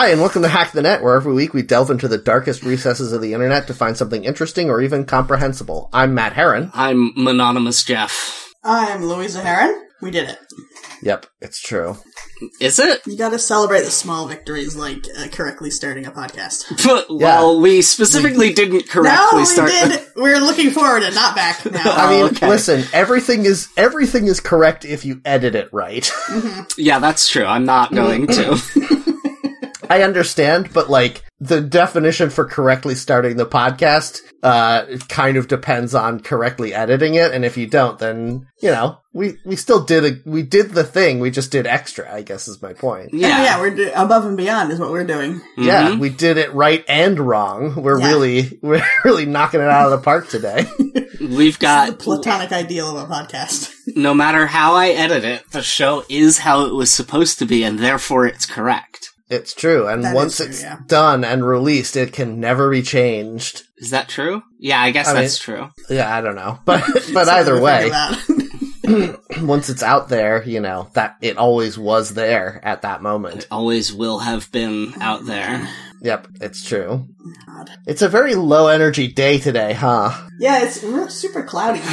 Hi, and welcome to Hack the Net, where every week we delve into the darkest recesses of the internet to find something interesting or even comprehensible. I'm Matt Heron. I'm Mononymous Jeff. I'm Louisa Heron. We did it. Yep, it's true. Is it? You gotta celebrate the small victories, like uh, correctly starting a podcast. well, we specifically didn't correctly start. no, we did. We're looking forward and not back now. I mean, okay. listen, everything is everything is correct if you edit it right. Yeah, that's true. I'm not going to. I understand, but like the definition for correctly starting the podcast uh it kind of depends on correctly editing it and if you don't then you know we we still did a we did the thing we just did extra i guess is my point yeah, Yeah. yeah, we're do- above and beyond is what we're doing. yeah we did it right and wrong we're Yeah. really we're really knocking it out of the park today We've got The platonic ideal of a podcast. no matter how I edit it, the show is how it was supposed to be, and therefore it's correct. It's true and That is once true, it's yeah. done and released it can never be changed Is that true? Yeah, I guess I mean- that's true. yeah i don't know but but either way once it's out there you know that it always was there at that moment It always will have been out there. Yep, it's true. God. It's a very low energy day today, huh? yeah, it's re- super cloudy.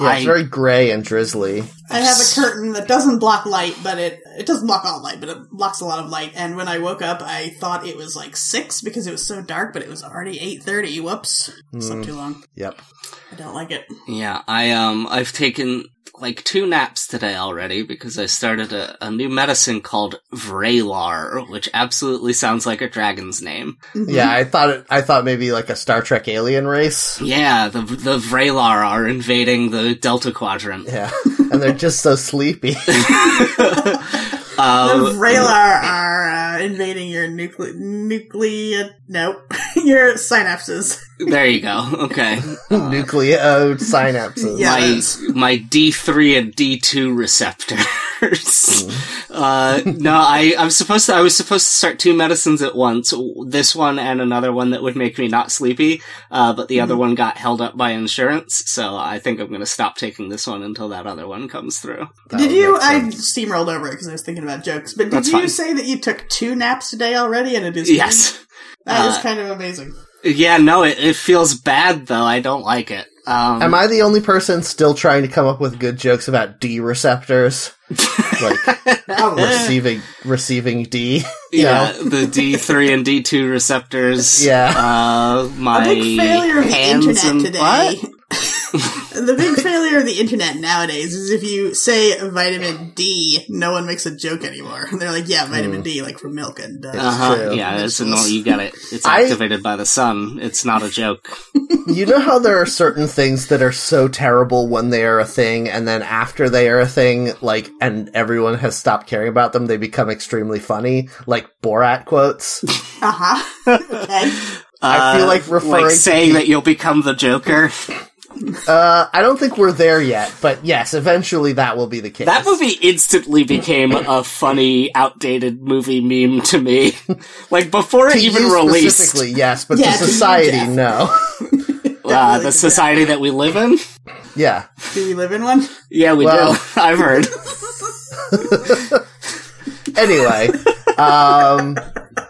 Yeah, I, it's very gray and drizzly. I have a curtain that doesn't block light, but it it doesn't block all light, but it blocks a lot of light. And when I woke up, I thought it was like six because it was so dark, but it was already eight thirty. Whoops, slept too long. Yep. I don't like it. yeah, I um, I've taken like two naps today already because I started a, a new medicine called Vraylar, which absolutely sounds like a dragon's name. Mm-hmm. Yeah, I thought it, I thought maybe like a Star Trek alien race. Yeah, the the Vraylar are invading the Delta Quadrant. Yeah, and they're just so sleepy. Um, The Vraylar are uh, invading your nucle- nuclear nope your synapses. there you go. Okay, Nucleo synapses. Yeah. my my D three and D two receptors. uh, no, I I'm supposed to. I was supposed to start two medicines at once. This one and another one that would make me not sleepy. Uh, but the other one got held up by insurance, so I think I'm going to stop taking this one until that other one comes through. That did you? I steamrolled over it because I was thinking about jokes. But did That's you fine. say that you took two naps today already? And it is Yes. that is Uh, kind of amazing. Yeah. No, it, it feels bad though. I don't like it. Um, Am I the only person still trying to come up with good jokes about D receptors? like receiving receiving D. Yeah, the D three and D two receptors. Yeah. uh, my a big failure of the internet and today. what? The big failure of the internet nowadays is if you say vitamin D, no one makes a joke anymore. They're like, yeah, vitamin D, like from milk and uh, Uh huh. true. Yeah, it's annoying. You got it. It's I- activated by the sun. It's not a joke. You know how there are certain things that are so terrible when they are a thing, and then after they are a thing, like, and everyone has stopped caring about them, they become extremely funny, like Borat quotes. uh huh. okay. I feel Uh, like referring like to saying the- that you'll become the Joker. Uh, I don't think we're there yet, but yes, eventually that will be the case. That movie instantly became a funny, outdated movie meme to me. like before to it even you released, specifically, yes, but Yeah, to to society, Jeff. no. uh, the society that we live in. yeah. Do we live in one? Yeah, we Well- do. I've heard. Anyway, um,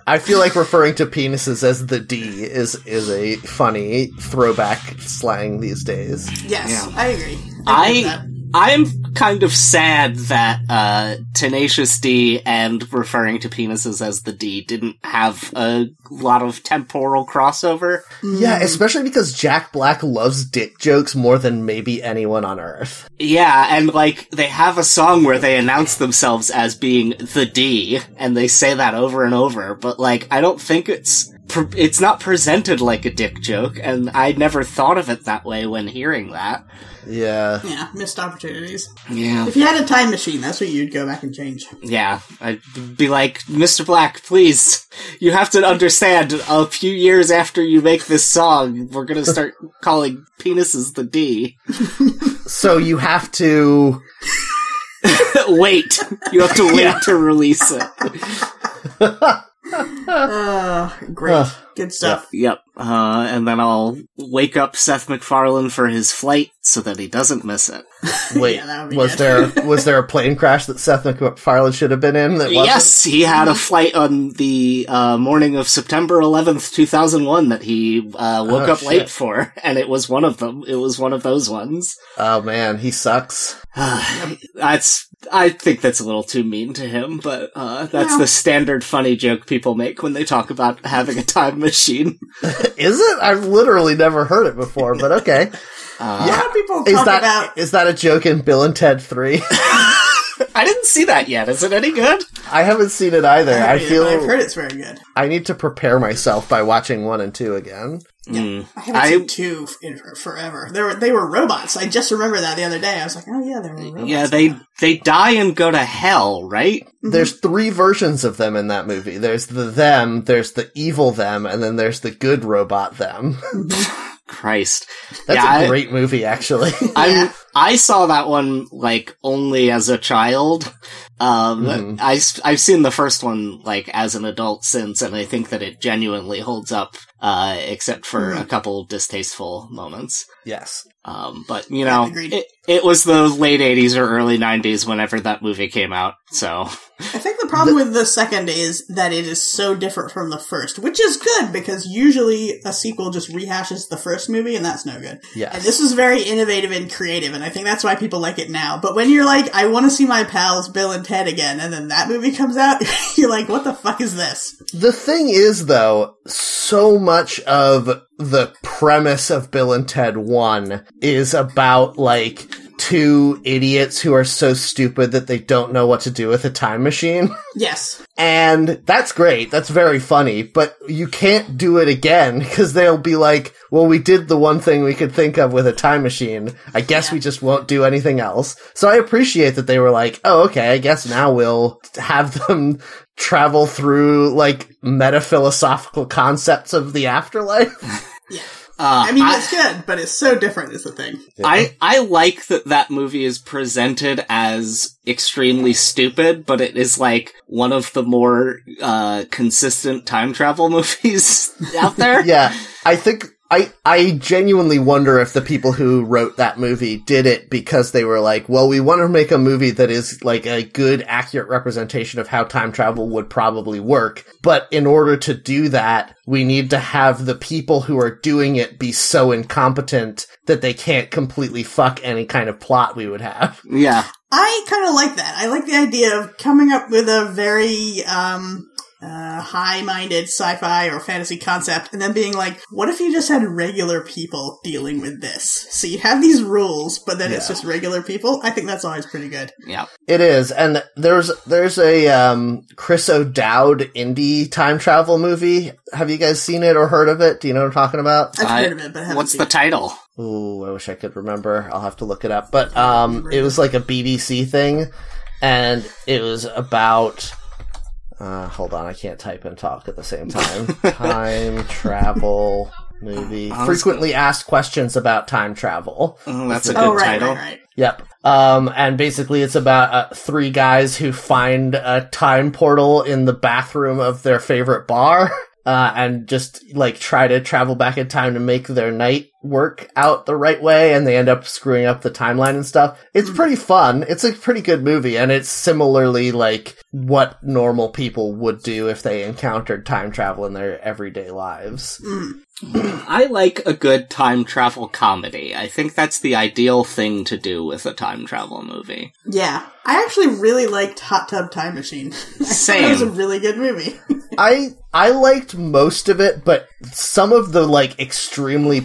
I feel like referring to penises as the D is is a funny throwback slang these days. Yes, Yeah. I agree. I, I that. I'm kind of sad that uh, Tenacious D and referring to penises as the D didn't have a lot of temporal crossover. Yeah, especially because Jack Black loves dick jokes more than maybe anyone on earth. Yeah, and like they have a song where they announce themselves as being the D, and they say that over and over. But like, I don't think it's pre- it's not presented like a dick joke, and I never thought of it that way when hearing that. Yeah. Yeah, missed opportunities. Yeah, If you had a time machine, that's what you'd go back and change. yeah, I'd be like, Mr. Black, please, you have to understand. A few years after you make this song, we're gonna start calling penises the D. So you have to wait, you have to wait to release it. Uh, great. Ugh. Good stuff. Yep. Uh, and then I'll wake up Seth MacFarlane for his flight so that he doesn't miss it. Wait, Yeah, that would be was good. there was there a plane crash that Seth MacFarlane should have been in? That wasn't? Yes, he had a flight on the uh, morning of September 11th, 2001 that he uh, woke Oh, up late for, and it was one of them. It was one of those ones. Oh man, he sucks. that's I think that's a little too mean to him, but uh, that's Yeah. the standard funny joke people make when they talk about having a time machine. Is it? I've literally never heard it before, but okay. A Uh, lot of people Is talk that about. is that a joke in Bill and Ted Three? I didn't see that yet. Is it any good? I haven't seen it either. I Yeah, feel I've heard it's very good. I need to prepare myself by watching one and two again. Mm. I haven't I- seen two in forever. They were they were robots. I just remember that the other day. I was like, oh yeah, they were robots. Yeah, they they die and go to hell, right? There's three versions of them in that movie. There's the them, there's the evil them, and then there's the good robot them. Christ. That's Yeah, a I- great movie, actually. I'm I saw that one like only as a child. Um, Mhm. I have seen the first one like as an adult since, and I think that it genuinely holds up, uh, except for a couple distasteful moments. yes. Um, but you know, it, it was the late '80s or early '90s whenever that movie came out. So I think the problem with the second is that it is so different from the first, which is good because usually a sequel just rehashes the first movie, and that's no good. Yeah. And this was very innovative and creative, and I think that's why people like it now. But when you're like, I want to see my pals Bill and Ted again, and then that movie comes out, you're like, what the fuck is this? The thing is, though, so much of the premise of Bill and Ted 1 is about, like, two idiots who are so stupid that they don't know what to do with a time machine. Yes. And that's great. That's very funny, but you can't do it again because they'll be like, well, we did the one thing we could think of with a time machine. I guess we just won't do anything else. So I appreciate that they were like, oh, okay, I guess now we'll have them travel through like meta philosophical concepts of the afterlife. Yeah. Uh, I mean, it's good, but it's so different is the thing. I, I like that that movie is presented as extremely stupid, but it is like one of the more uh, consistent time travel movies out there. yeah, I think I I genuinely wonder if the people who wrote that movie did it because they were like, well, we want to make a movie that is like a good, accurate representation of how time travel would probably work. But in order to do that, we need to have the people who are doing it be so incompetent that they can't completely fuck any kind of plot we would have. Yeah. I kind of like that. I like the idea of coming up with a very um, uh, high-minded sci-fi or fantasy concept, and then being like, "What if you just had regular people dealing with this? So you have these rules, but then it's just regular people." I think that's always pretty good. Yeah. It is, and there's there's a um, Chris O'Dowd indie time travel movie. Have you guys seen it or heard of it? Do you know what I'm talking about? I've I- heard of it, but I haven't What's seen the it. title? Ooh, I wish I could remember. I'll have to look it up. But um, it was like a BBC thing, and it was about. Uh, hold on, I can't type and talk at the same time. time travel movie. I was- Frequently asked questions about time travel. Oh, that's a good Oh, right, title. right, right. Yep. Um, and basically it's about uh, three guys who find a time portal in the bathroom of their favorite bar. Uh, and just like try to travel back in time to make their night work out the right way, and they end up screwing up the timeline and stuff. It's hmm. pretty fun. It's a pretty good movie, and it's similarly like what normal people would do if they encountered time travel in their everyday lives. Hmm. I like a good time travel comedy. I think that's the ideal thing to do with a time travel movie. Yeah, I actually really liked Hot Tub Time Machine. I Same. It was a really good movie. I I liked most of it, but some of the like extremely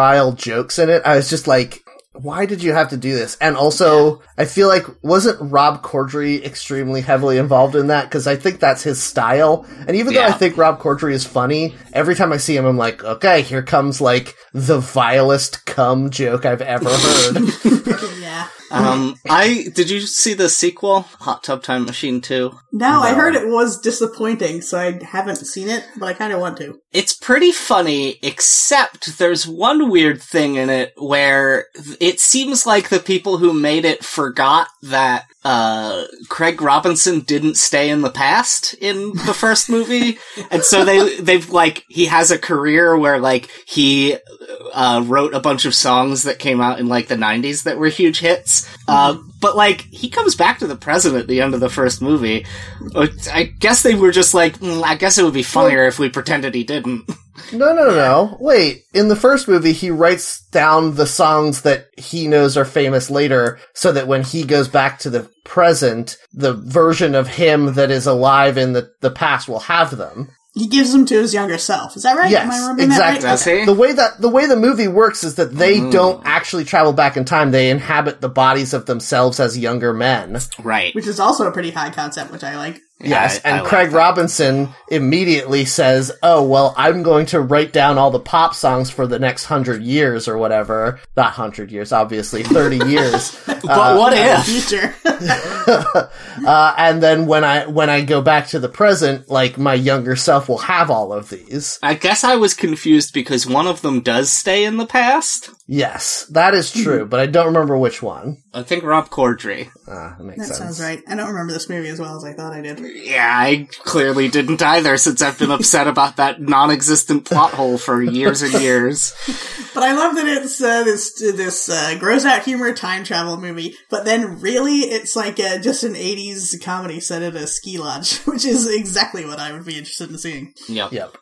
puerile jokes in it, I was just like, why did you have to do this? And also, I feel like wasn't Rob Corddry extremely heavily involved in that? Because I think that's his style. And even though I think Rob Corddry is funny, every time I see him, I'm like, okay, here comes like the vilest cum joke I've ever heard. yeah. Um, I did you see the sequel, Hot Tub Time Machine Two? No, I heard it was disappointing, so I haven't seen it, but I kind of want to. It's pretty funny, except there's one weird thing in it where it seems like the people who made it forgot that uh, Craig Robinson didn't stay in the past in the first movie, and so they they've like he has a career where like he uh, wrote a bunch of songs that came out in like the 90s that were huge hits. Uh, but like he comes back to the present at the end of the first movie. Uh, I guess they were just like, "Mm, I guess it would be funnier if we pretended he didn't. No, no, no. Wait. In the first movie, he writes down the songs that he knows are famous later so that when he goes back to the present, the version of him that is alive in the, the past will have them. He gives them to his younger self. Is that right? Yes, Am I remembering exactly. that right? Does he? The way that the way the movie works is that they Mm. don't actually travel back in time. They inhabit the bodies of themselves as younger men. Right. Which is also a pretty high concept, which I like. Yes, I- I and like Craig that. Robinson immediately says, "Oh well, I'm going to write down all the pop songs for the next hundred years or whatever. Not hundred years, obviously, thirty years. But what if? Future. Uh, and then when I when I go back to the present, like my younger self will have all of these. I guess I was confused because one of them does stay in the past. Yes, that is true, but I don't remember which one. I think Rob Corddry. Ah, that makes That sense. sounds right. I don't remember this movie as well as I thought I did. Yeah, I clearly didn't either since I've been upset about that non-existent plot hole for years and years. But I love that it's uh, this this uh, gross out humor time travel movie, but then really it's like uh, just an '80s comedy set at a ski lodge, which is exactly what I would be interested in seeing. Yep. Yep.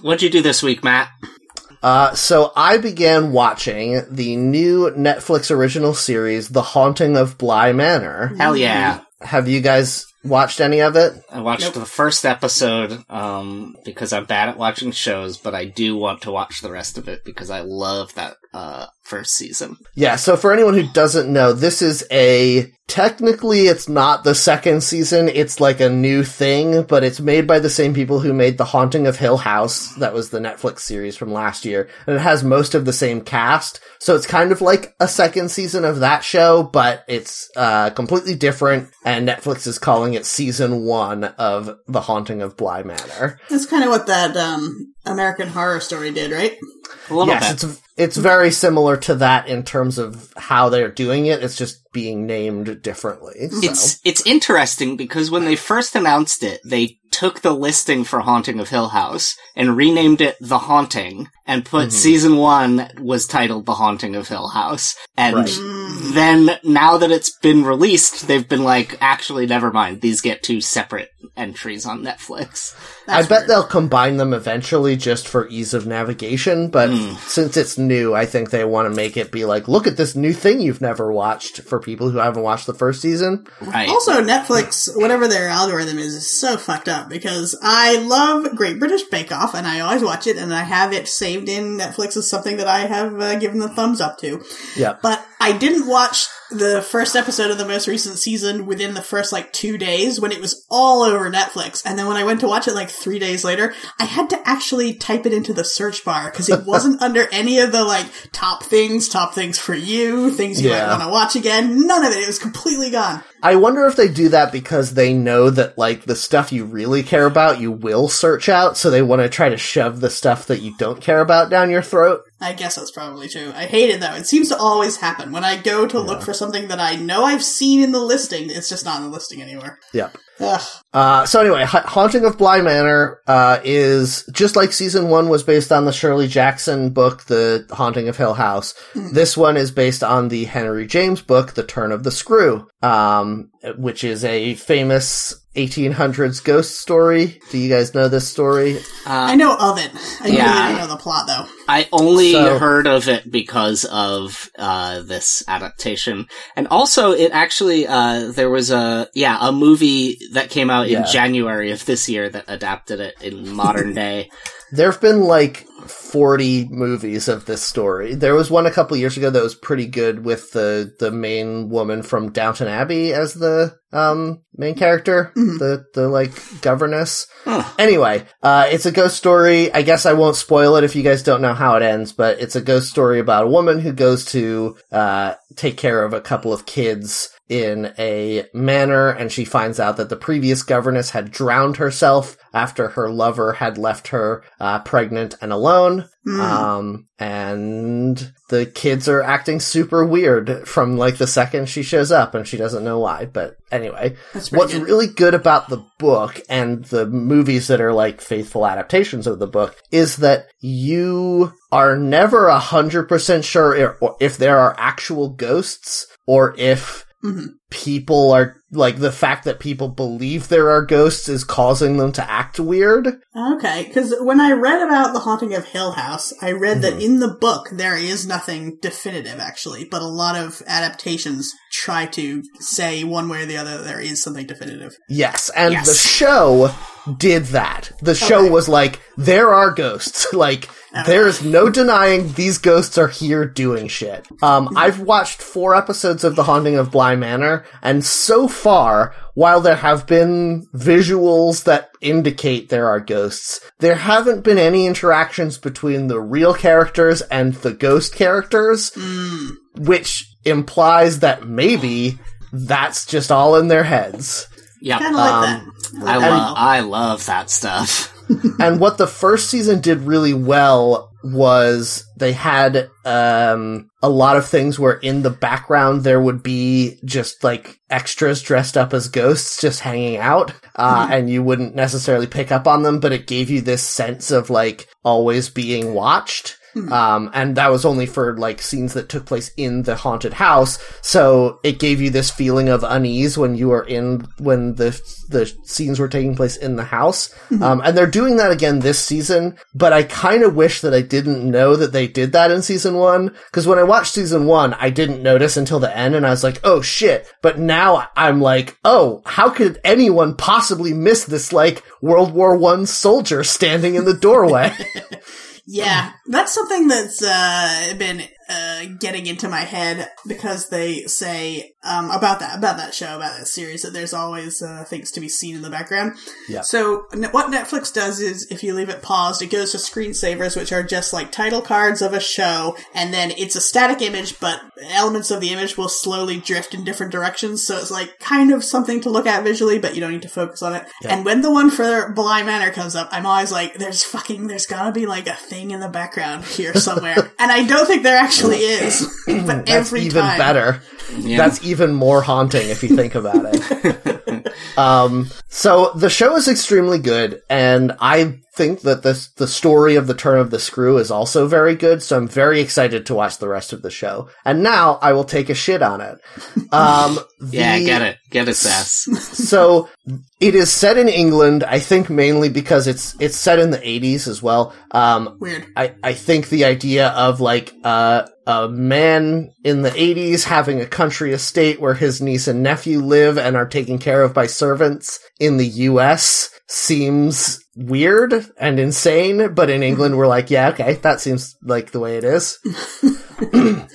What'd you do this week, Matt? Uh, so I began watching the new Netflix original series, The Haunting of Bly Manor. Hell yeah. Have you guys watched any of it? I watched Nope. the first episode um, because I'm bad at watching shows, but I do want to watch the rest of it because I love that uh, first season. Yeah, so for anyone who doesn't know, this is a technically it's not the second season, it's like a new thing, but it's made by the same people who made The Haunting of Hill House, that was the Netflix series from last year, and it has most of the same cast. So it's kind of like a second season of that show, but it's uh completely different and Netflix is calling it season 1 of The Haunting of Bly Manor. That's kind of what that um, American Horror Story did, right? A little yes, bit. it's it's very similar to that in terms of how they're doing it. It's just being named differently. So. It's it's interesting because when they first announced it, they took the listing for Haunting of Hill House and renamed it The Haunting and put Mhm. season one was titled The Haunting of Hill House. And Right. Mm. then now that it's been released, they've been like, actually, never mind. These get two separate entries on Netflix. I bet weird. they'll combine them eventually just for ease of navigation, but Hmm. since it's new, I think they want to make it be like, look at this new thing you've never watched for people who haven't watched the first season. Right. Also, Netflix, whatever their algorithm is, is so fucked up because I love Great British Bake Off and I always watch it and I have it saved in Netflix as something that I have uh, given the thumbs up to. Yeah. But I didn't watch the first episode of the most recent season within the first like two days when it was all over Netflix. And then when I went to watch it like three days later, I had to actually type it into the search bar because it wasn't under any of the like top things, top things for you, things you Yeah. might want to watch again. None of it. It was completely gone. I wonder if they do that because they know that like the stuff you really care about you will search out, so they want to try to shove the stuff that you don't care about down your throat. I guess that's probably true. I hate it though. It seems to always happen. When I go to look for something that I know I've seen in the listing, it's just not in the listing anymore. Yep. Uh, so anyway, Ha- Haunting of Bly Manor uh, is just like season one was based on the Shirley Jackson book, The Haunting of Hill House. This one is based on the Henry James book, The Turn of the Screw, um, which is a famous 1800s ghost story. Do you guys know this story? I know of it. I really Yeah. don't know the plot though. I only So- heard of it because of uh, this adaptation, and also it actually uh, there was a yeah a movie that came out Yeah. in January of this year that adapted it in modern day. there have been like 40 movies of this story. There was one a couple years ago that was pretty good with the the main woman from Downton Abbey as the um main character, the the like governess. Huh. Anyway, uh it's a ghost story. I guess I won't spoil it if you guys don't know how it ends, but it's a ghost story about a woman who goes to uh take care of a couple of kids in a manor and she finds out that the previous governess had drowned herself after her lover had left her uh, pregnant and alone. Um, and the kids are acting super weird from like the second she shows up and she doesn't know why. But anyway, what's good. really good about the book and the movies that are like faithful adaptations of the book is that you are never a hundred percent sure if, if there are actual ghosts or if Mhm. people are like the fact that people believe there are ghosts is causing them to act weird. Okay, because when I read about the haunting of Hill House, I read Mm-hmm. that in the book there is nothing definitive, actually, but a lot of adaptations try to say one way or the other that there is something definitive. Yes, and Yes. the show did that. The show Okay. was like, there are ghosts. like, there's no denying these ghosts are here doing shit. Um, I've watched four episodes of The Haunting of Bly Manor, and so far, while there have been visuals that indicate there are ghosts, there haven't been any interactions between the real characters and the ghost characters, which implies that maybe that's just all in their heads. Of like Um, that. I love I love that stuff. and what the first season did really well was they had um a lot of things where in the background there would be just like extras dressed up as ghosts just hanging out uh and you wouldn't necessarily pick up on them but it gave you this sense of like always being watched um and that was only for like scenes that took place in the haunted house. So it gave you this feeling of unease when you were in when the the scenes were taking place in the house. Um and they're doing that again this season but i kind of wish that i didn't know that they did that in season one because when i watched season one i didn't notice until the end and i was like oh shit. But now i'm like oh how could anyone possibly miss this like world war one soldier standing in the doorway Yeah, that's something that's uh, been uh, getting into my head because they say um, about that about that show about that series that there's always uh, things to be seen in the background. Yeah. So what Netflix does is if you leave it paused, it goes to screensavers, which are just like title cards of a show, and then it's a static image, but elements of the image will slowly drift in different directions. So it's like kind of something to look at visually, but you don't need to focus on it. And when the one for Bly Manor comes up, I'm always like, there's fucking, there's gotta be like a thing in the background here somewhere. and I don't think there actually is. but That's every even time. better. Yeah. That's even more haunting if you think about it. um, so the show is extremely good, and I think that this the story of the turn of the screw is also very good. So I'm very excited to watch the rest of the show. And now I will take a shit on it. Um, yeah, get it. Get it, Sass. so it is set in England. I think mainly because it's it's set in the 80s as well. Um, Weird. I, I think the idea of like uh, a man in the 80s having a country estate where his niece and nephew live and are taken care of by servants in the US seems weird and insane, but in England we're like, yeah, okay, that seems like the way it is.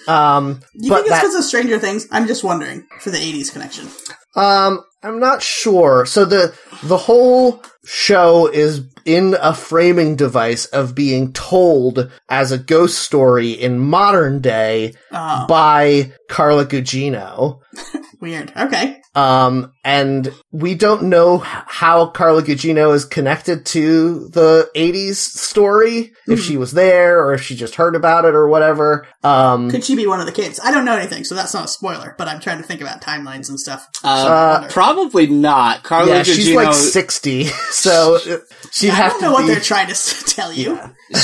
um, you think it's because of Stranger Things? I'm just wondering for the 80s connection. um, I'm not sure. So the the whole show is in a framing device of being told as a ghost story in modern day Oh, by Carla Gugino. weird. Okay. Um, and we don't know how Carla Gugino is connected to the 80s story, if she was there or if she just heard about it or whatever. Um, Could she be one of the kids? I don't know anything, so that's not a spoiler, but I'm trying to think about timelines and stuff. Uh, probably not. Carla yeah, she's like 60, so uh, she'd I have don't to know what be- they're trying to tell you.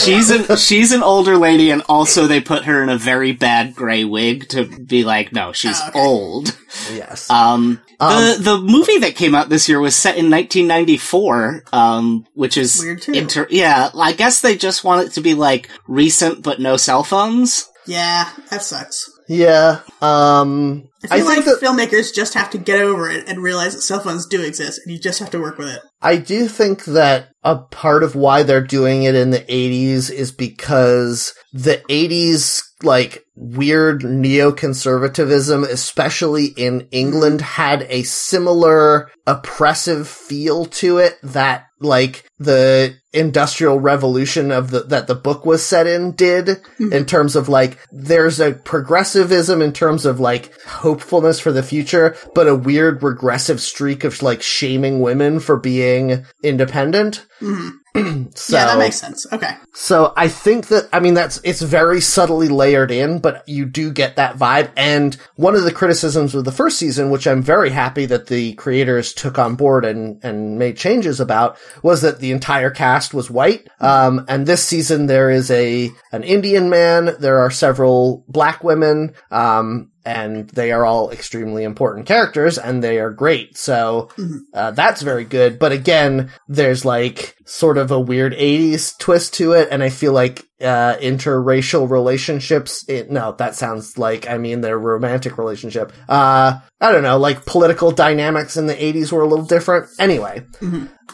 she's an she's an older lady, and also they put her in a very bad gray wig to be like, no, she's Oh, okay. old. Yes. Um, Um, the the movie that came out this year was set in 1994, um, which is Weird, too. inter- yeah, I guess they just want it to be like recent, but no cell phones. Yeah, that sucks. Yeah. Um I feel I like that- filmmakers just have to get over it and realize that cell phones do exist, and you just have to work with it. I do think that a part of why they're doing it in the 80s is because the 80s, like, weird neoconservatism, especially in England, had a similar oppressive feel to it that, like, the industrial revolution of the, that the book was set in did mm-hmm. in terms of like, there's a progressivism in terms of like hopefulness for the future, but a weird regressive streak of like shaming women for being independent. Mm-hmm so, yeah, that makes sense. Okay. so I think that I mean that's it's very subtly layered in, but you do get that vibe. And one of the criticisms of the first season, which I'm very happy that the creators took on board and and made changes about, was that the entire cast was white. Um, and this season there is a an Indian man. There are several black women. Um, and they are all extremely important characters and they are great. So, uh, that's very good. But again, there's like sort of a weird 80s twist to it. And I feel like, uh, interracial relationships, it, no, that sounds like, I mean, their romantic relationship. Uh, I don't know, like political dynamics in the 80s were a little different. Anyway,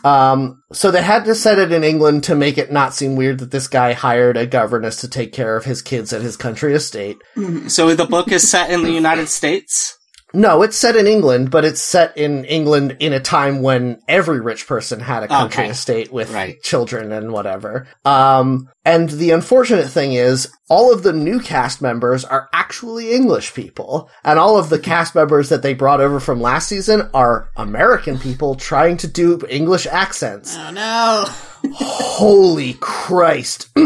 um, so they had to set it in England to make it not seem weird that this guy hired a governess to take care of his kids at his country estate. So the book is set in the United States. No, it's set in England, but it's set in England in a time when every rich person had a country Okay. estate with Right. children and whatever. Um, and the unfortunate thing is, all of the new cast members are actually English people, and all of the cast members that they brought over from last season are American people trying to do English accents. Oh no. Holy Christ.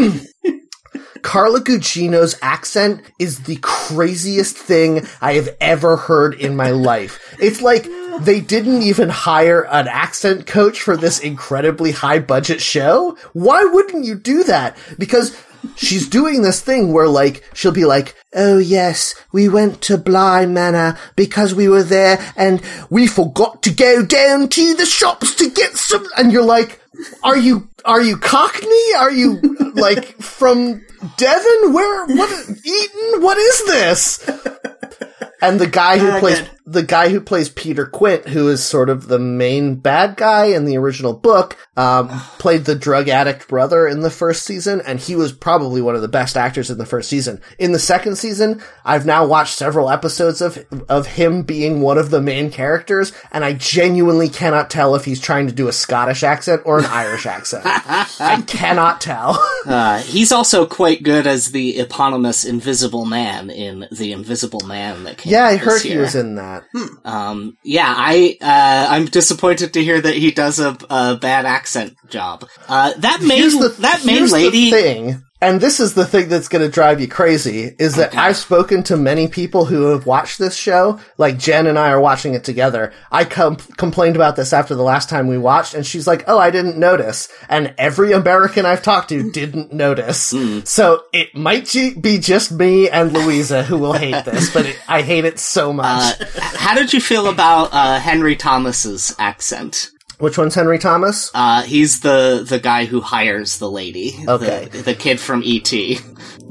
Carla Gugino's accent is the craziest thing I have ever heard in my life. It's like they didn't even hire an accent coach for this incredibly high budget show. Why wouldn't you do that? Because she's doing this thing where like she'll be like, "Oh yes, we went to Bly Manor because we were there and we forgot to go down to the shops to get some." And you're like, "Are you are you Cockney? Are you like from Devon? Where what Eton? What is this?" And the guy who Ah, plays good. the guy who plays Peter Quint, who is sort of the main bad guy in the original book, um, played the drug addict brother in the first season, and he was probably one of the best actors in the first season. In the second season, I've now watched several episodes of of him being one of the main characters, and I genuinely cannot tell if he's trying to do a Scottish accent or an Irish accent. I cannot tell. Uh, he's also quite good as the eponymous Invisible Man in The Invisible Man that came yeah, I heard he was in that. Um, yeah, I uh, I'm disappointed to hear that he does a, a bad accent job. Uh, that main the, that main the lady. thing, and this is the thing that's going to drive you crazy, is that I've spoken to many people who have watched this show. Like Jen and I are watching it together. I com- complained about this after the last time we watched, and she's like, "Oh, I didn't notice." And every American I've talked to didn't notice. So it might be just me and Louisa who will hate this, but it, I hate it so much. Uh, how did you feel about uh, Henry Thomas's accent? Which one's Henry Thomas? Uh, he's the the guy who hires the lady. Okay. the, the kid from ET.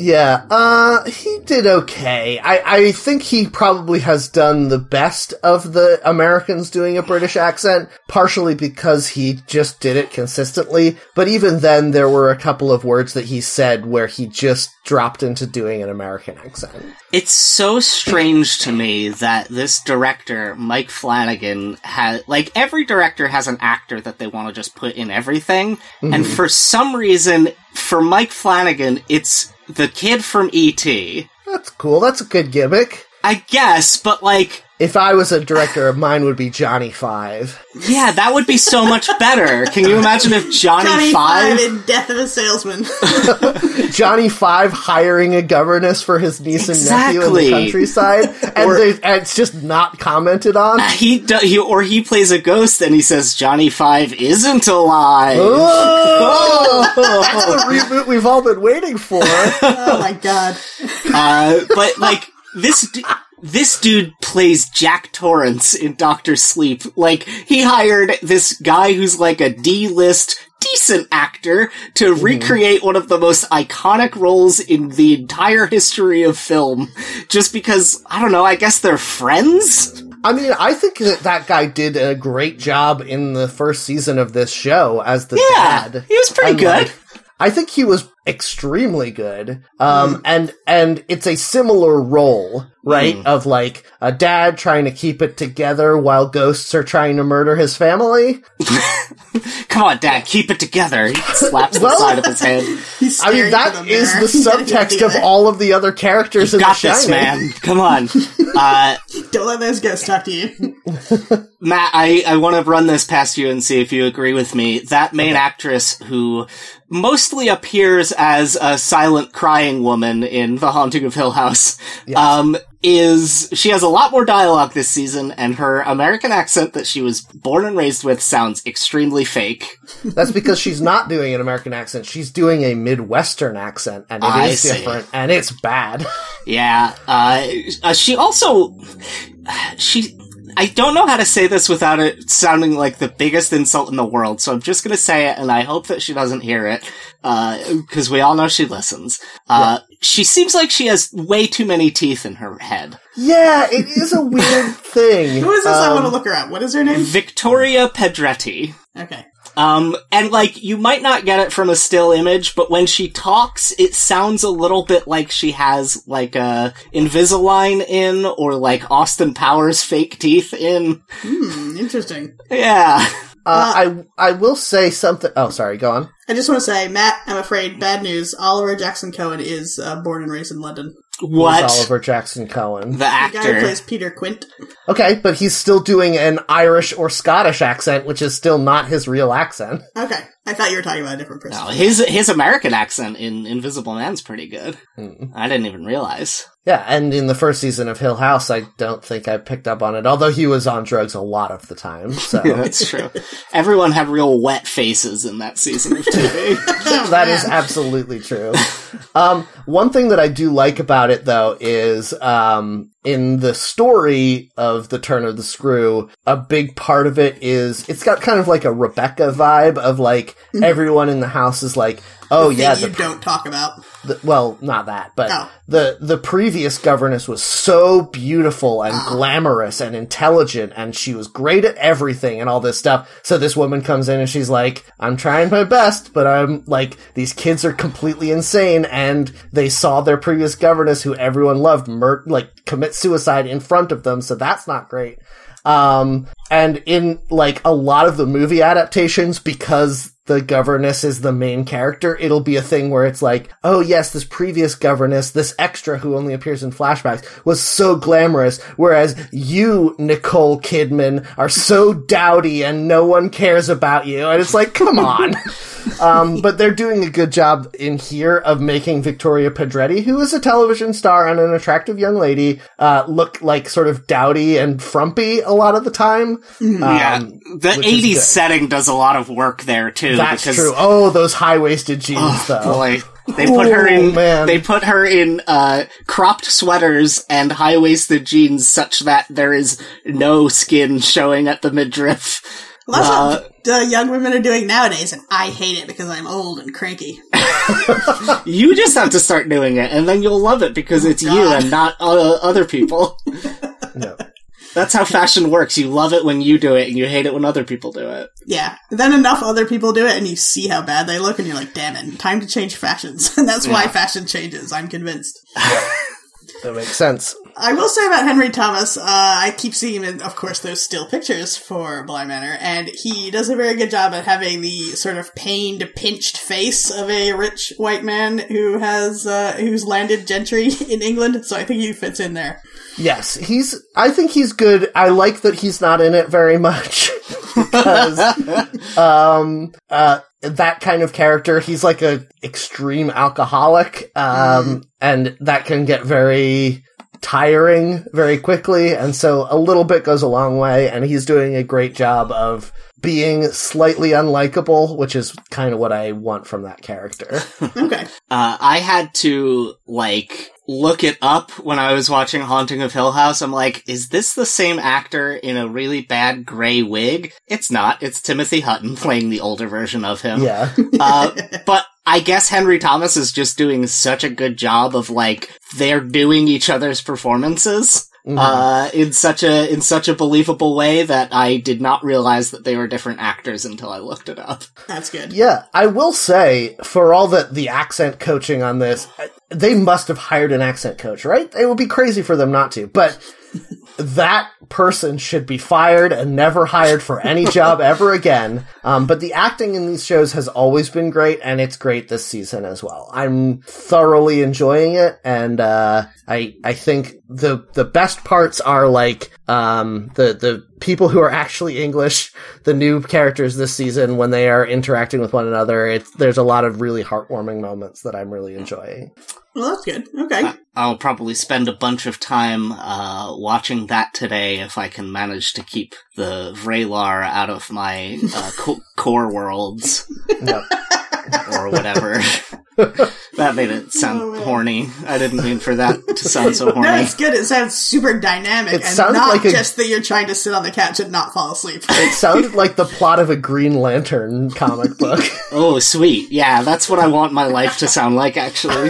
Yeah, uh, he did okay. I, I think he probably has done the best of the Americans doing a British accent, partially because he just did it consistently. But even then, there were a couple of words that he said where he just dropped into doing an American accent. It's so strange to me that this director, Mike Flanagan, has like every director has an actor that they want to just put in everything, and for some reason, for Mike Flanagan, it's the kid from E.T. That's cool. That's a good gimmick. I guess, but like, If I was a director, mine would be Johnny Five. yeah, that would be so much better. Can you imagine if Johnny, Johnny Five? Five in Death of a Salesman. Johnny Five hiring a governess for his niece and nephew in the countryside, and, Or- they, and it's just not commented on. He, do, he or he plays a ghost and he says Johnny Five isn't alive. Oh, that's the reboot we've all been waiting for. oh my god. Uh, but like this, du- this dude plays Jack Torrance in Doctor Sleep. Like he hired this guy who's like a D-list decent actor to mm-hmm. recreate one of the most iconic roles in the entire history of film just because, I don't know, I guess they're friends? I mean, I think that that guy did a great job in the first season of this show as the Yeah, dad. he was pretty And, good. like, I think he was extremely good. Um, and, and it's a similar role, right? Mm. Of like a dad trying to keep it together while ghosts are trying to murder his family. Come on, Dad, keep it together. He slaps the side of his head. I mean, staring that into is mirror. the He's gotta get subtext of all of the other characters in Got The this, Shining. man. Come on. Uh, Don't let those ghosts talk to you. Matt, I, I want to run this past you and see if you agree with me. That main actress who mostly appears as a silent crying woman in The Haunting of Hill House, um, is, she has a lot more dialogue this season and her American accent that she was born and raised with sounds extremely fake. That's because she's not doing an American accent. She's doing a Midwestern accent, and it is I see. different, and it's bad. Yeah, uh, uh, she also, she, I don't know how to say this without it sounding like the biggest insult in the world, so I'm just gonna say it, and I hope that she doesn't hear it, because we all know she listens. Uh, she seems like she has way too many teeth in her head. Yeah, it is a weird thing. Who is this? I Um, want to look her up. What is her name? Victoria Pedretti. Okay. Um, and like, you might not get it from a still image, but when she talks, it sounds a little bit like she has like a Invisalign in, or like Austin Powers fake teeth in. Hmm, interesting. Yeah. Uh, I I will say something. Oh, sorry. Go on. I just want to say, Matt, I'm afraid, bad news. Oliver Jackson Cohen is uh, born and raised in London. What? Who's Oliver Jackson Cohen. The The guy who plays Peter Quint. Okay, but he's still doing an Irish or Scottish accent, which is still not his real accent. Okay. I thought you were talking about a different person. No, his his American accent in Invisible Man's pretty good. Mm. I didn't even realize. Yeah, and in the first season of Hill House, I don't think I picked up on it, although he was on drugs a lot of the time. So That's true. Everyone had real wet faces in that season of TV. that is absolutely true. Um, one thing that I do like about it, though, is um, in the story of the turn of the screw, a big part of it is it's got kind of like a Rebecca vibe of like mm-hmm. everyone in the house is like, oh yeah, you the, don't talk about. the well, not that, but Oh. the the previous governess was so beautiful and glamorous and intelligent, and she was great at everything and all this stuff. So this woman comes in and she's like, "I'm trying my best, but I'm like these kids are completely insane, and they saw their previous governess, who everyone loved, mur- like commit suicide in front of them. So that's not great." Um, and in like a lot of the movie adaptations, because the governess is the main character, it'll be a thing where it's like, oh yes, this previous governess, this extra who only appears in flashbacks, was so glamorous, whereas you, Nicole Kidman, are so dowdy and no one cares about you. And it's like, come on. um, but they're doing a good job in here of making Victoria Pedretti, who is a television star and an attractive young lady, uh, look like sort of dowdy and frumpy a lot of the time. Yeah, Um, the '80s setting does a lot of work there too. That's because, true. Oh, those high waisted jeans, though. Boy, they put her Oh, in. man. They put her in uh, cropped sweaters and high waisted jeans, such that there is no skin showing at the midriff. Well, that's Uh, what the young women are doing nowadays, and I hate it because I'm old and cranky. You just have to start doing it, and then you'll love it because it's you and not uh, other people. No. That's how fashion works. You love it when you do it, and you hate it when other people do it. Yeah. Then enough other people do it, and you see how bad they look, and you're like, damn it, time to change fashions. and that's why fashion changes, I'm convinced. That makes sense. I will say about Henry Thomas, uh, I keep seeing him in, of course, those still pictures for Bly Manor, and he does a very good job at having the sort of pained, pinched face of a rich white man who has, uh, who's landed gentry in England, so I think he fits in there. Yes, he's. I think he's good. I like that he's not in it very much because, um, uh, that kind of character, he's like a extreme alcoholic, um, and that can get very tiring very quickly, and so a little bit goes a long way, and he's doing a great job of being slightly unlikable, which is kind of what I want from that character. Okay. Uh, I had to, like, look it up when I was watching Haunting of Hill House. I'm like, is this the same actor in a really bad gray wig? It's not. It's Timothy Hutton playing the older version of him. yeah. Uh, but I guess Henry Thomas is just doing such a good job of like they're doing each other's performances Mhm. uh, in such a in such a believable way that I did not realize that they were different actors until I looked it up. That's good. Yeah, I will say, for all that the accent coaching on this, they must have hired an accent coach, right? It would be crazy for them not to. But that person should be fired and never hired for any job ever again. Um, but the acting in these shows has always been great, and it's great this season as well. I'm thoroughly enjoying it, and uh, I I think the the best parts are like um, the the people who are actually English, the new characters this season when they are interacting with one another. It's there's a lot of really heartwarming moments that I'm really enjoying. Well, that's good. Okay. I'll probably spend a bunch of time uh, watching that today if I can manage to keep the Vraylar out of my uh, co- core worlds Yep. Or whatever. that made it sound Oh, horny. I didn't mean for that to sound so horny. No, horny. it's good. It sounds super dynamic It and sounded not like a- just that you're trying to sit on the couch and not fall asleep. It sounded like the plot of a Green Lantern comic book. Oh, sweet. Yeah, that's what I want my life to sound like, actually.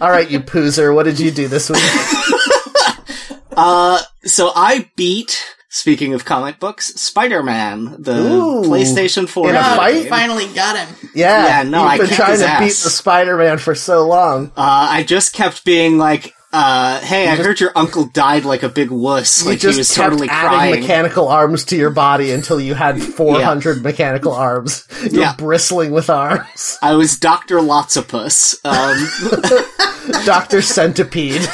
All right, you poozer, what did you do this week? Uh, so I beat, speaking of comic books, Spider-Man, the Ooh. PlayStation 4. In a fight? finally got him. Yeah, Yeah, no, you've I been kicked trying his to beat the Spider-Man for so long. Uh, I just kept being like, uh, hey, I heard your uncle died like a big wuss. You Like just he was kept totally adding crying. mechanical arms to your body until you had 400 mechanical arms. You're Yeah. bristling with arms. I was Dr. Lotsopus. Um, Doctor Centipede.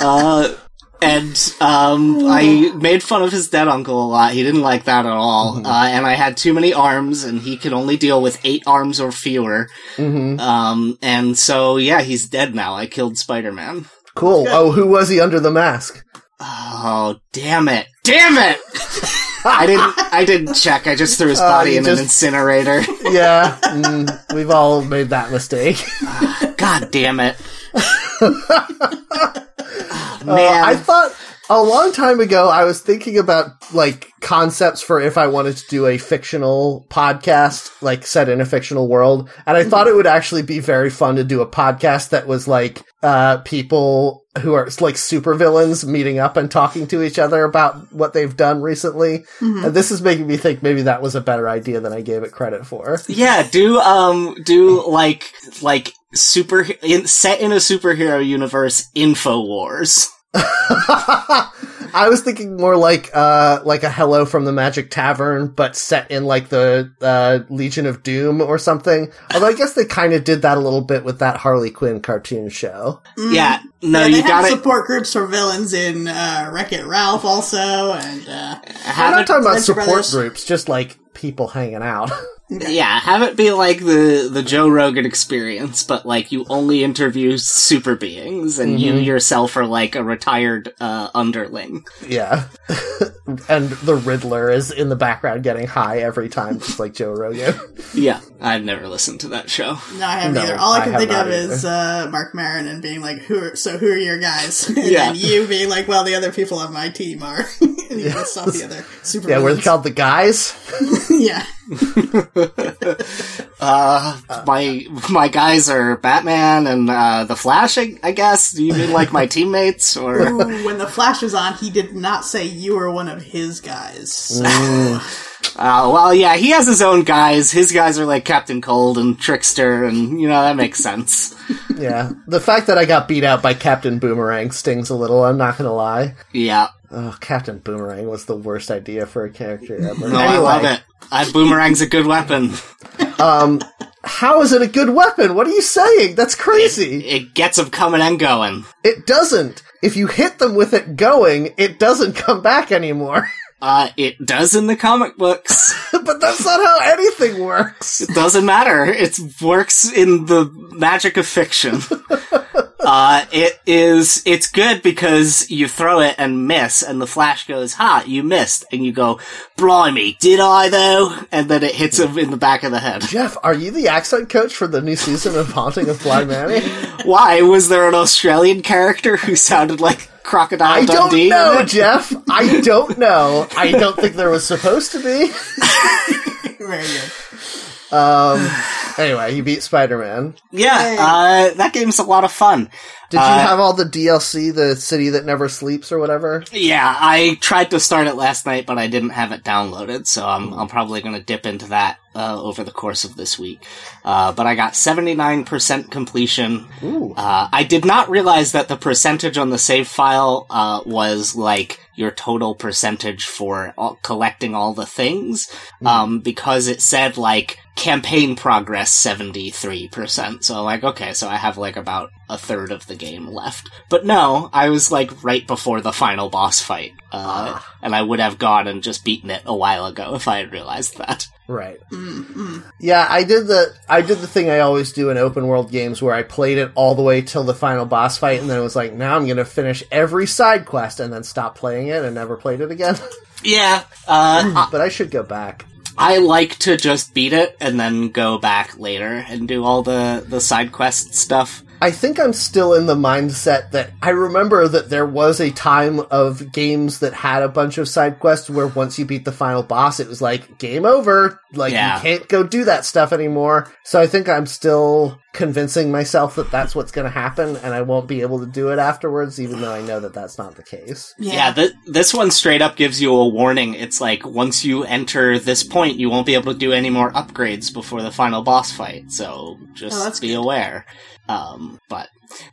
uh, and, um, I made fun of his dead uncle a lot. He didn't like that at all. Mm-hmm. Uh, and I had too many arms and he could only deal with eight arms or fewer. hmm Um, and so, yeah, he's dead now. I killed Spider-Man. Cool. Oh, who was he under the mask? Oh, damn it. Damn it! I didn't, I didn't check. I just threw his Oh, body you in just- an incinerator. Yeah, mm, we've all made that mistake. God damn it. Uh, Man. I thought a long time ago I was thinking about like concepts for if I wanted to do a fictional podcast, like set in a fictional world, and I thought it would actually be very fun to do a podcast that was like uh people who are like supervillains meeting up and talking to each other about what they've done recently. And this is making me think maybe that was a better idea than I gave it credit for. Yeah, do um do like like super in, set in a superhero universe info wars. I was thinking more like uh like a Hello from the Magic Tavern, but set in like the uh, Legion of Doom or something. Although I guess they kind of did that a little bit with that Harley Quinn cartoon show. Yeah, no, Yeah, you got have to support groups for villains in uh, Wreck It Ralph also, and uh, I'm not it. talking about support Brothers. groups, just like people hanging out. Yeah, have it be like the the Joe Rogan experience, but like you only interview super beings, and you Mhm. yourself are like a retired uh, underling. yeah. and the Riddler is in the background getting high every time, just like Joe Rogan. Yeah, I've never listened to that show. no, I haven't No, either. All I I can have think not of is uh, Marc Maron and being like, "Who? Are, so who are your guys?" and Yeah. then you being like, "Well, the other people on my team are." And you list off the other super. yeah, we're called the guys. yeah. Uh, my my guys are Batman and uh, the Flash. I, I guess. Do you mean like my teammates or? Ooh, when the Flash was on, he did not say you were one of his guys. So, Uh, well, yeah, he has his own guys. His guys are like Captain Cold and Trickster, and you know that makes sense. Yeah. The fact that I got beat out by Captain Boomerang stings a little, I'm not gonna lie. Yeah, Oh, Captain Boomerang was the worst idea for a character ever. no, I love it. I, boomerang's a good weapon. Um, how is it a good weapon? What are you saying? That's crazy. It gets them coming and going. It doesn't. If you hit them with it going, it doesn't come back anymore. Uh, it does in the comic books. but that's not how anything works. It doesn't matter. It works in the magic of fiction. Uh, it is, it's good because you throw it and miss and the flash goes, ha, you missed. And you go, blimey, did I though? And then it hits him in the back of the head. Jeff, are you the accent coach for the new season of Haunting of Bly Manor? Why? Was there an Australian character who sounded like Crocodile I don't know. Jeff. I don't know. I don't think there was supposed to be. Very good. Um. Anyway, you beat Spider Man. Yeah, uh, that game's a lot of fun. Did you Uh, have all the DLC, the City That Never Sleeps, or whatever? Yeah, I tried to start it last night, but I didn't have it downloaded, so I'm, I'm probably going to dip into that uh, over the course of this week. Uh, but I got 79% completion. Ooh. Uh, I did not realize that the percentage on the save file uh, was like your total percentage for all, collecting all the things, um, because it said like campaign progress 73%. So I'm like, okay, so I have like about a third of the game left. But no, I was like right before the final boss fight. Uh, and I would have gone and just beaten it a while ago if I had realized that. Right. Mm-mm. Yeah, I did the I did the thing I always do in open world games where I played it all the way till the final boss fight, and then it was like, now I'm going to finish every side quest, and then stop playing it and never played it again. Yeah, uh, but I should go back. I like to just beat it and then go back later and do all the, the side quest stuff. I think I'm still in the mindset that I remember that there was a time of games that had a bunch of side quests where once you beat the final boss, it was like game over. Like Yeah. you can't go do that stuff anymore. So I think I'm still convincing myself that that's what's going to happen, and I won't be able to do it afterwards, even though I know that that's not the case. Yeah, Yeah. th- this one straight up gives you a warning. It's like once you enter this point, you won't be able to do any more upgrades before the final boss fight. So just Oh, that's be good. aware. Um, but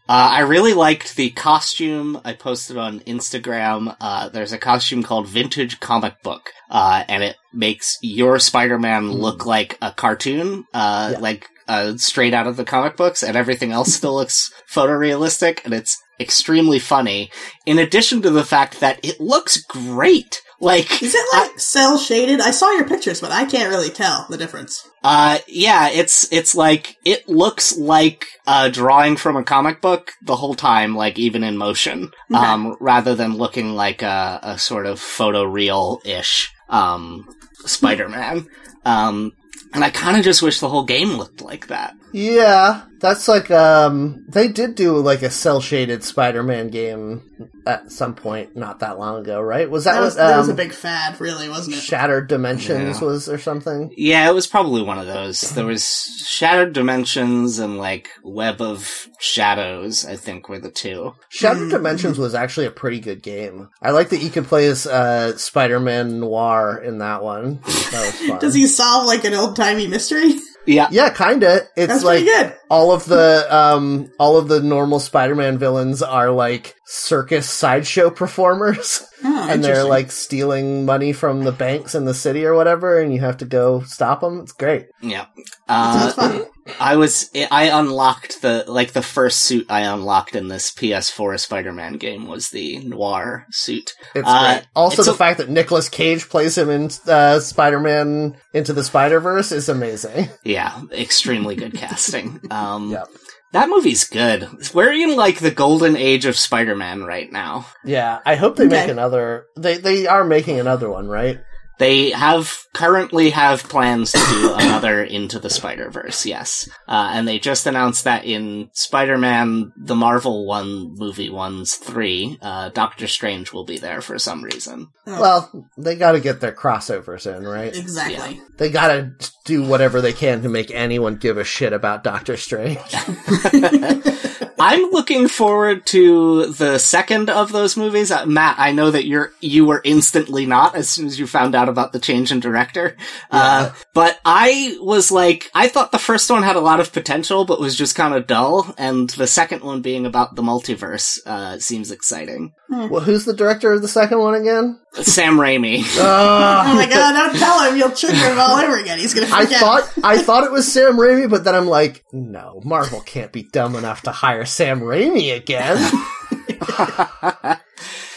uh, I really liked the costume I posted on Instagram. Uh, there's a costume called Vintage Comic Book, uh, and it makes your Spider-Man look like a cartoon, uh, Yeah. like uh, straight out of the comic books, and everything else still looks photorealistic, and it's extremely funny. In addition to the fact that it looks great. Like, Is it like cell shaded? I saw your pictures, but I can't really tell the difference. Uh, yeah, it's, it's like, it looks like a drawing from a comic book the whole time, like even in motion, Okay. um, rather than looking like a, a sort of photoreal-ish, um, Spider-Man. Um, and I kinda just wish the whole game looked like that. Yeah, that's like um they did do like a cell shaded Spider-Man game at some point not that long ago, right? Was that, That was, what that was a um, big fad, really, wasn't it? Shattered Dimensions Yeah. was or something? Yeah, it was probably one of those. There was Shattered Dimensions and like Web of Shadows, I think were the two. Shattered. Dimensions was actually a pretty good game. I like that you could play as uh, Spider-Man Noir in that one. That was fun. Does he solve like an old timey mystery? Yeah. Yeah, kinda. It's That's like pretty good. All of the um all of the normal Spider-Man villains are like circus sideshow performers. Oh, and they're like stealing money from the banks in the city or whatever, and you have to go stop them. It's great. Yeah. Uh, I was I unlocked the like the first suit I unlocked in this PS4 Spider-Man game was the noir suit. It's Uh, great. Also, it's the a- fact that Nicolas Cage plays him in uh, Spider-Man Into the Spider-Verse is amazing. Yeah, extremely good casting. Um Yep. that movie's good. We're in like the golden age of Spider-Man right now. Yeah, I hope they make another. They they are making another one, right? They have currently have plans to do another Into the Spider Verse, yes, uh, and they just announced that in Spider-Man, the Marvel one movie ones three, uh, Doctor Strange will be there for some reason. Oh, Well, they got to get their crossovers in, right? exactly. They got to do whatever they can to make anyone give a shit about Doctor Strange. I'm looking forward to the second of those movies. Uh, Matt, I know that you're you were instantly not as soon as you found out about the change in director. Uh, but I was like, I thought the first one had a lot of potential, but was just kind of dull. And the second one being about the multiverse uh, seems exciting. well, who's the director of the second one again? Sam Raimi. Uh, Oh my god, don't tell him you'll trigger him all over again. He's gonna I forget. thought I thought it was Sam Raimi, but then I'm like, no, Marvel can't be dumb enough to hire Sam Raimi again.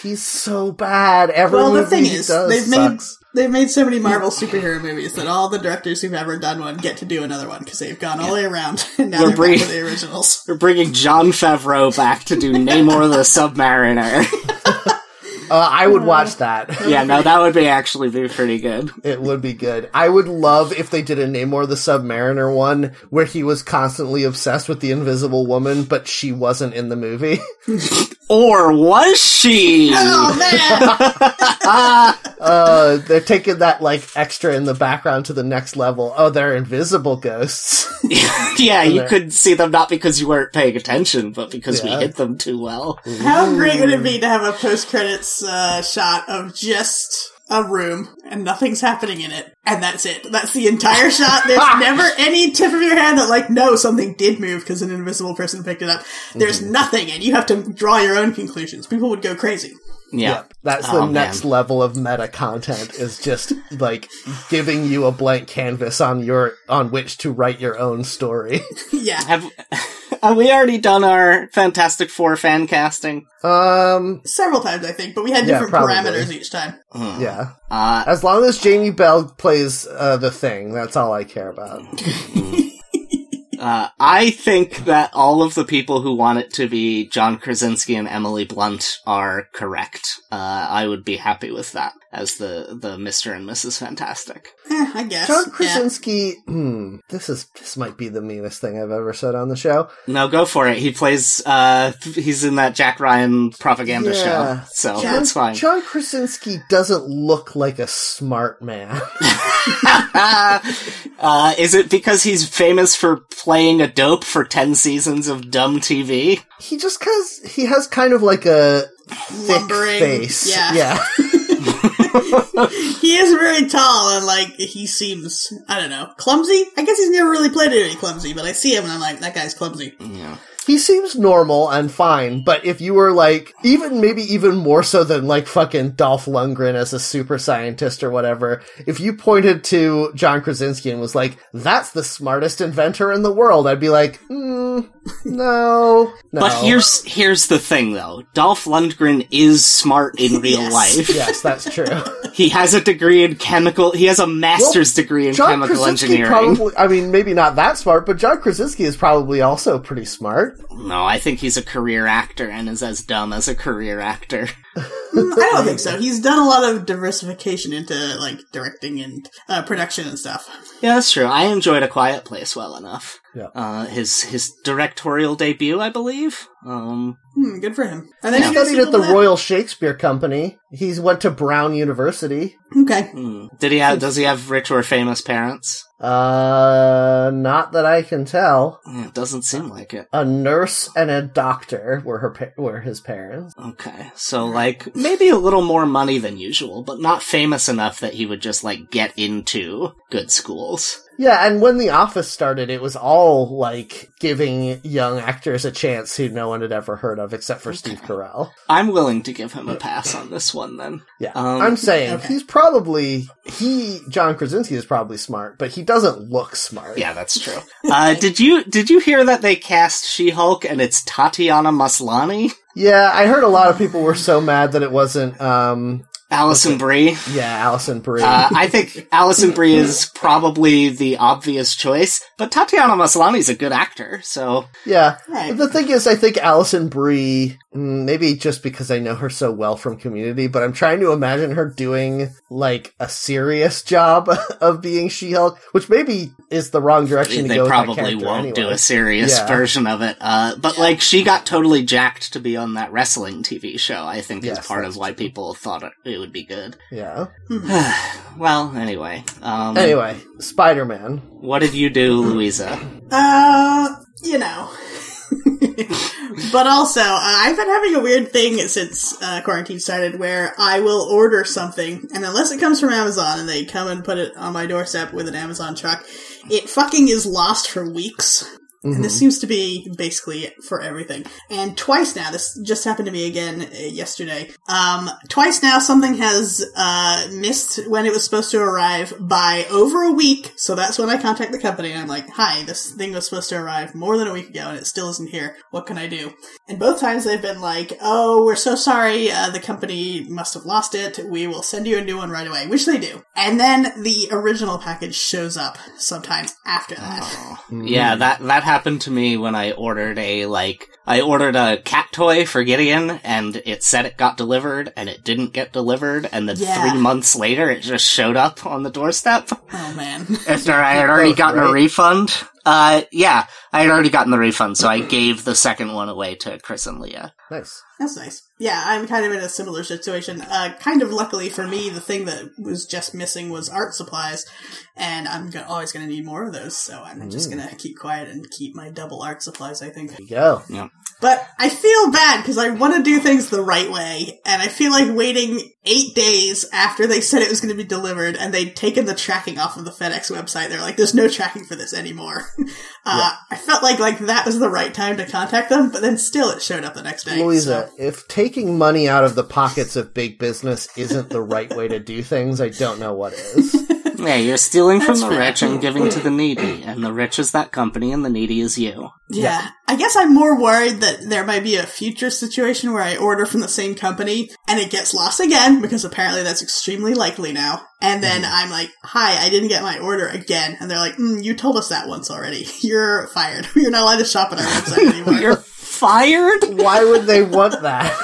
He's so bad. Every Well, the movie thing is, they've made they've made so many Marvel superhero movies that all the directors who've ever done one get to do another one because they've gone all the way around and now We're they're bringing- back to the originals. We're bringing Jon Favreau back to do Namor the Submariner. Uh, I would watch that. yeah, no, that would be actually be pretty good. It would be good. I would love if they did a Namor the Submariner one where he was constantly obsessed with the Invisible Woman, but she wasn't in the movie. Or was she? Oh man! uh, they're taking that like extra in the background to the next level. Oh, they're invisible ghosts. yeah, you there. could see them not because you weren't paying attention, but because Yeah. we hit them too well. How great would it be to have a post credits uh, shot of just a room and nothing's happening in it, and that's it. That's the entire shot. There's never any tip of your hand that like, no, something did move because an invisible person picked it up. There's Mm-hmm. nothing, and you have to draw your own conclusions. People would go crazy. Yeah. That's Oh, the man. next level of meta content is just like giving you a blank canvas on your on which to write your own story. yeah. Have, have we already done our Fantastic Four fan casting? um Several times, I think, but we had Yeah, different probably. parameters each time. yeah. Uh, As long as Jamie Bell plays uh, the thing, that's all I care about. uh, I think that all of the people who want it to be John Krasinski and Emily Blunt are correct. Uh, I would be happy with that as the, the Mr. and Mrs. Fantastic. Eh, I guess. John Yeah. Krasinski, hmm, this is this might be the meanest thing I've ever said on the show. No, go for it. He plays, uh, he's in that Jack Ryan propaganda Yeah. show, so John, that's fine. John Krasinski doesn't look like a smart man. uh, is it because he's famous for playing a dope for 10 seasons of dumb TV? he just cause he has kind of like a thick Lumbering, face. yeah. yeah. he is very tall and like he seems I don't know clumsy. I guess he's never really played any clumsy, but I see him and I'm like that guy's clumsy. Yeah. He seems normal and fine, but if you were like, even maybe even more so than like fucking Dolph Lundgren as a super scientist or whatever, if you pointed to John Krasinski and was like, that's the smartest inventor in the world, I'd be like, mm, no, no. But here's here's the thing though. Dolph Lundgren is smart in real Yes. life. yes, that's true. He has a degree in chemical he has a master's degree in John chemical Krasinski engineering. probably, I mean, maybe not that smart, but John Krasinski is probably also pretty smart. No, I think he's a career actor and is as dumb as a career actor. Mm, I don't think so. He's done a lot of diversification into like directing and uh, production and stuff. Yeah, that's true. I enjoyed A Quiet Place well enough. Yeah. Uh, his his directorial debut, I believe. Um, Hmm, good for him. Are He there any studied at the sequel to Royal Shakespeare Company. He's went to Brown University. Okay. hmm. did he have? Does he have rich or famous parents? Uh, not that I can tell. It doesn't seem like it. A nurse and a doctor were her pa- were his parents. Okay, so like maybe a little more money than usual, but not famous enough that he would just like get into good schools. Yeah, and when The Office started, it was all like giving young actors a chance who no one had ever heard of except for Steve Carell. I'm willing to give him a pass on this one then. Yeah, Um, I'm saying okay. he's probably he John Krasinski is probably smart, but he doesn't look smart. Yeah, that's true. Uh, did you did you hear that they cast She-Hulk and it's Tatiana Maslany? Yeah. I heard a lot of people were so mad that it wasn't. um Alison Brie. Yeah, Alison Brie. Uh, I think Alison Brie is probably the obvious choice, but Tatiana Maslany's a good actor, so Yeah. Right. The thing is, I think Alison Brie, mm, maybe just because I know her so well from Community, but I'm trying to imagine her doing like a serious job of being She-Hulk, which maybe is the wrong direction to they go. with that probably won't do a serious Yeah. version of it. Uh, but like, she got totally jacked to be on that wrestling TV show. I think is part of why true. people thought it, it would be good. Yeah. well, anyway, um, Anyway, Spider-Man. what did you do, Louisa? Uh, you know. but also, uh, I've been having a weird thing since uh, quarantine started where I will order something, and unless it comes from Amazon and they come and put it on my doorstep with an Amazon truck, it fucking is lost for weeks. And this seems to be basically for everything. And twice now, this just happened to me again uh, yesterday. Um, twice now, something has uh, missed when it was supposed to arrive by over a week. So that's when I contact the company and I'm like, "Hi, this thing was supposed to arrive more than a week ago, and it still isn't here. What can I do?" And both times they've been like, "Oh, we're so sorry. Uh, the company must have lost it. We will send you a new one right away," which they do. And then the original package shows up sometime after that. Yeah, that that happened to me when I ordered a like I ordered a cat toy for Gideon and it said it got delivered and it didn't get delivered and then Yeah. 3 months later it just showed up on the doorstep Oh man. after I had already Both, gotten a refund. Uh yeah, I had already gotten the refund so I gave the second one away to Chris and Leah. Nice. That's nice. Yeah, I'm kind of in a similar situation. Uh, kind of luckily for me, the thing that was just missing was art supplies, and I'm go- always going to need more of those, so I'm just going to keep quiet and keep my double art supplies, I think. There you go. But I feel bad because I want to do things the right way, and I feel like waiting eight days after they said it was going to be delivered and they'd taken the tracking off of the FedEx website. They're like, "There's no tracking for this anymore." uh, I felt like like that was the right time to contact them, but then still it showed up the next day. Louisa, so- if taking money out of the pockets of big business isn't the right way to do things, I don't know what is. Yeah, you're stealing from That's the fair. rich and giving to the needy and the rich is that company and the needy is you. Yeah. I guess I'm more worried that there might be a future situation where I order from the same company and it gets lost again, because apparently that's extremely likely now. And then I'm like, hi, I didn't get my order again. And they're like, mm, you told us that once already. You're fired. You're not allowed to shop at our website anymore. You're fired? Why would they want that?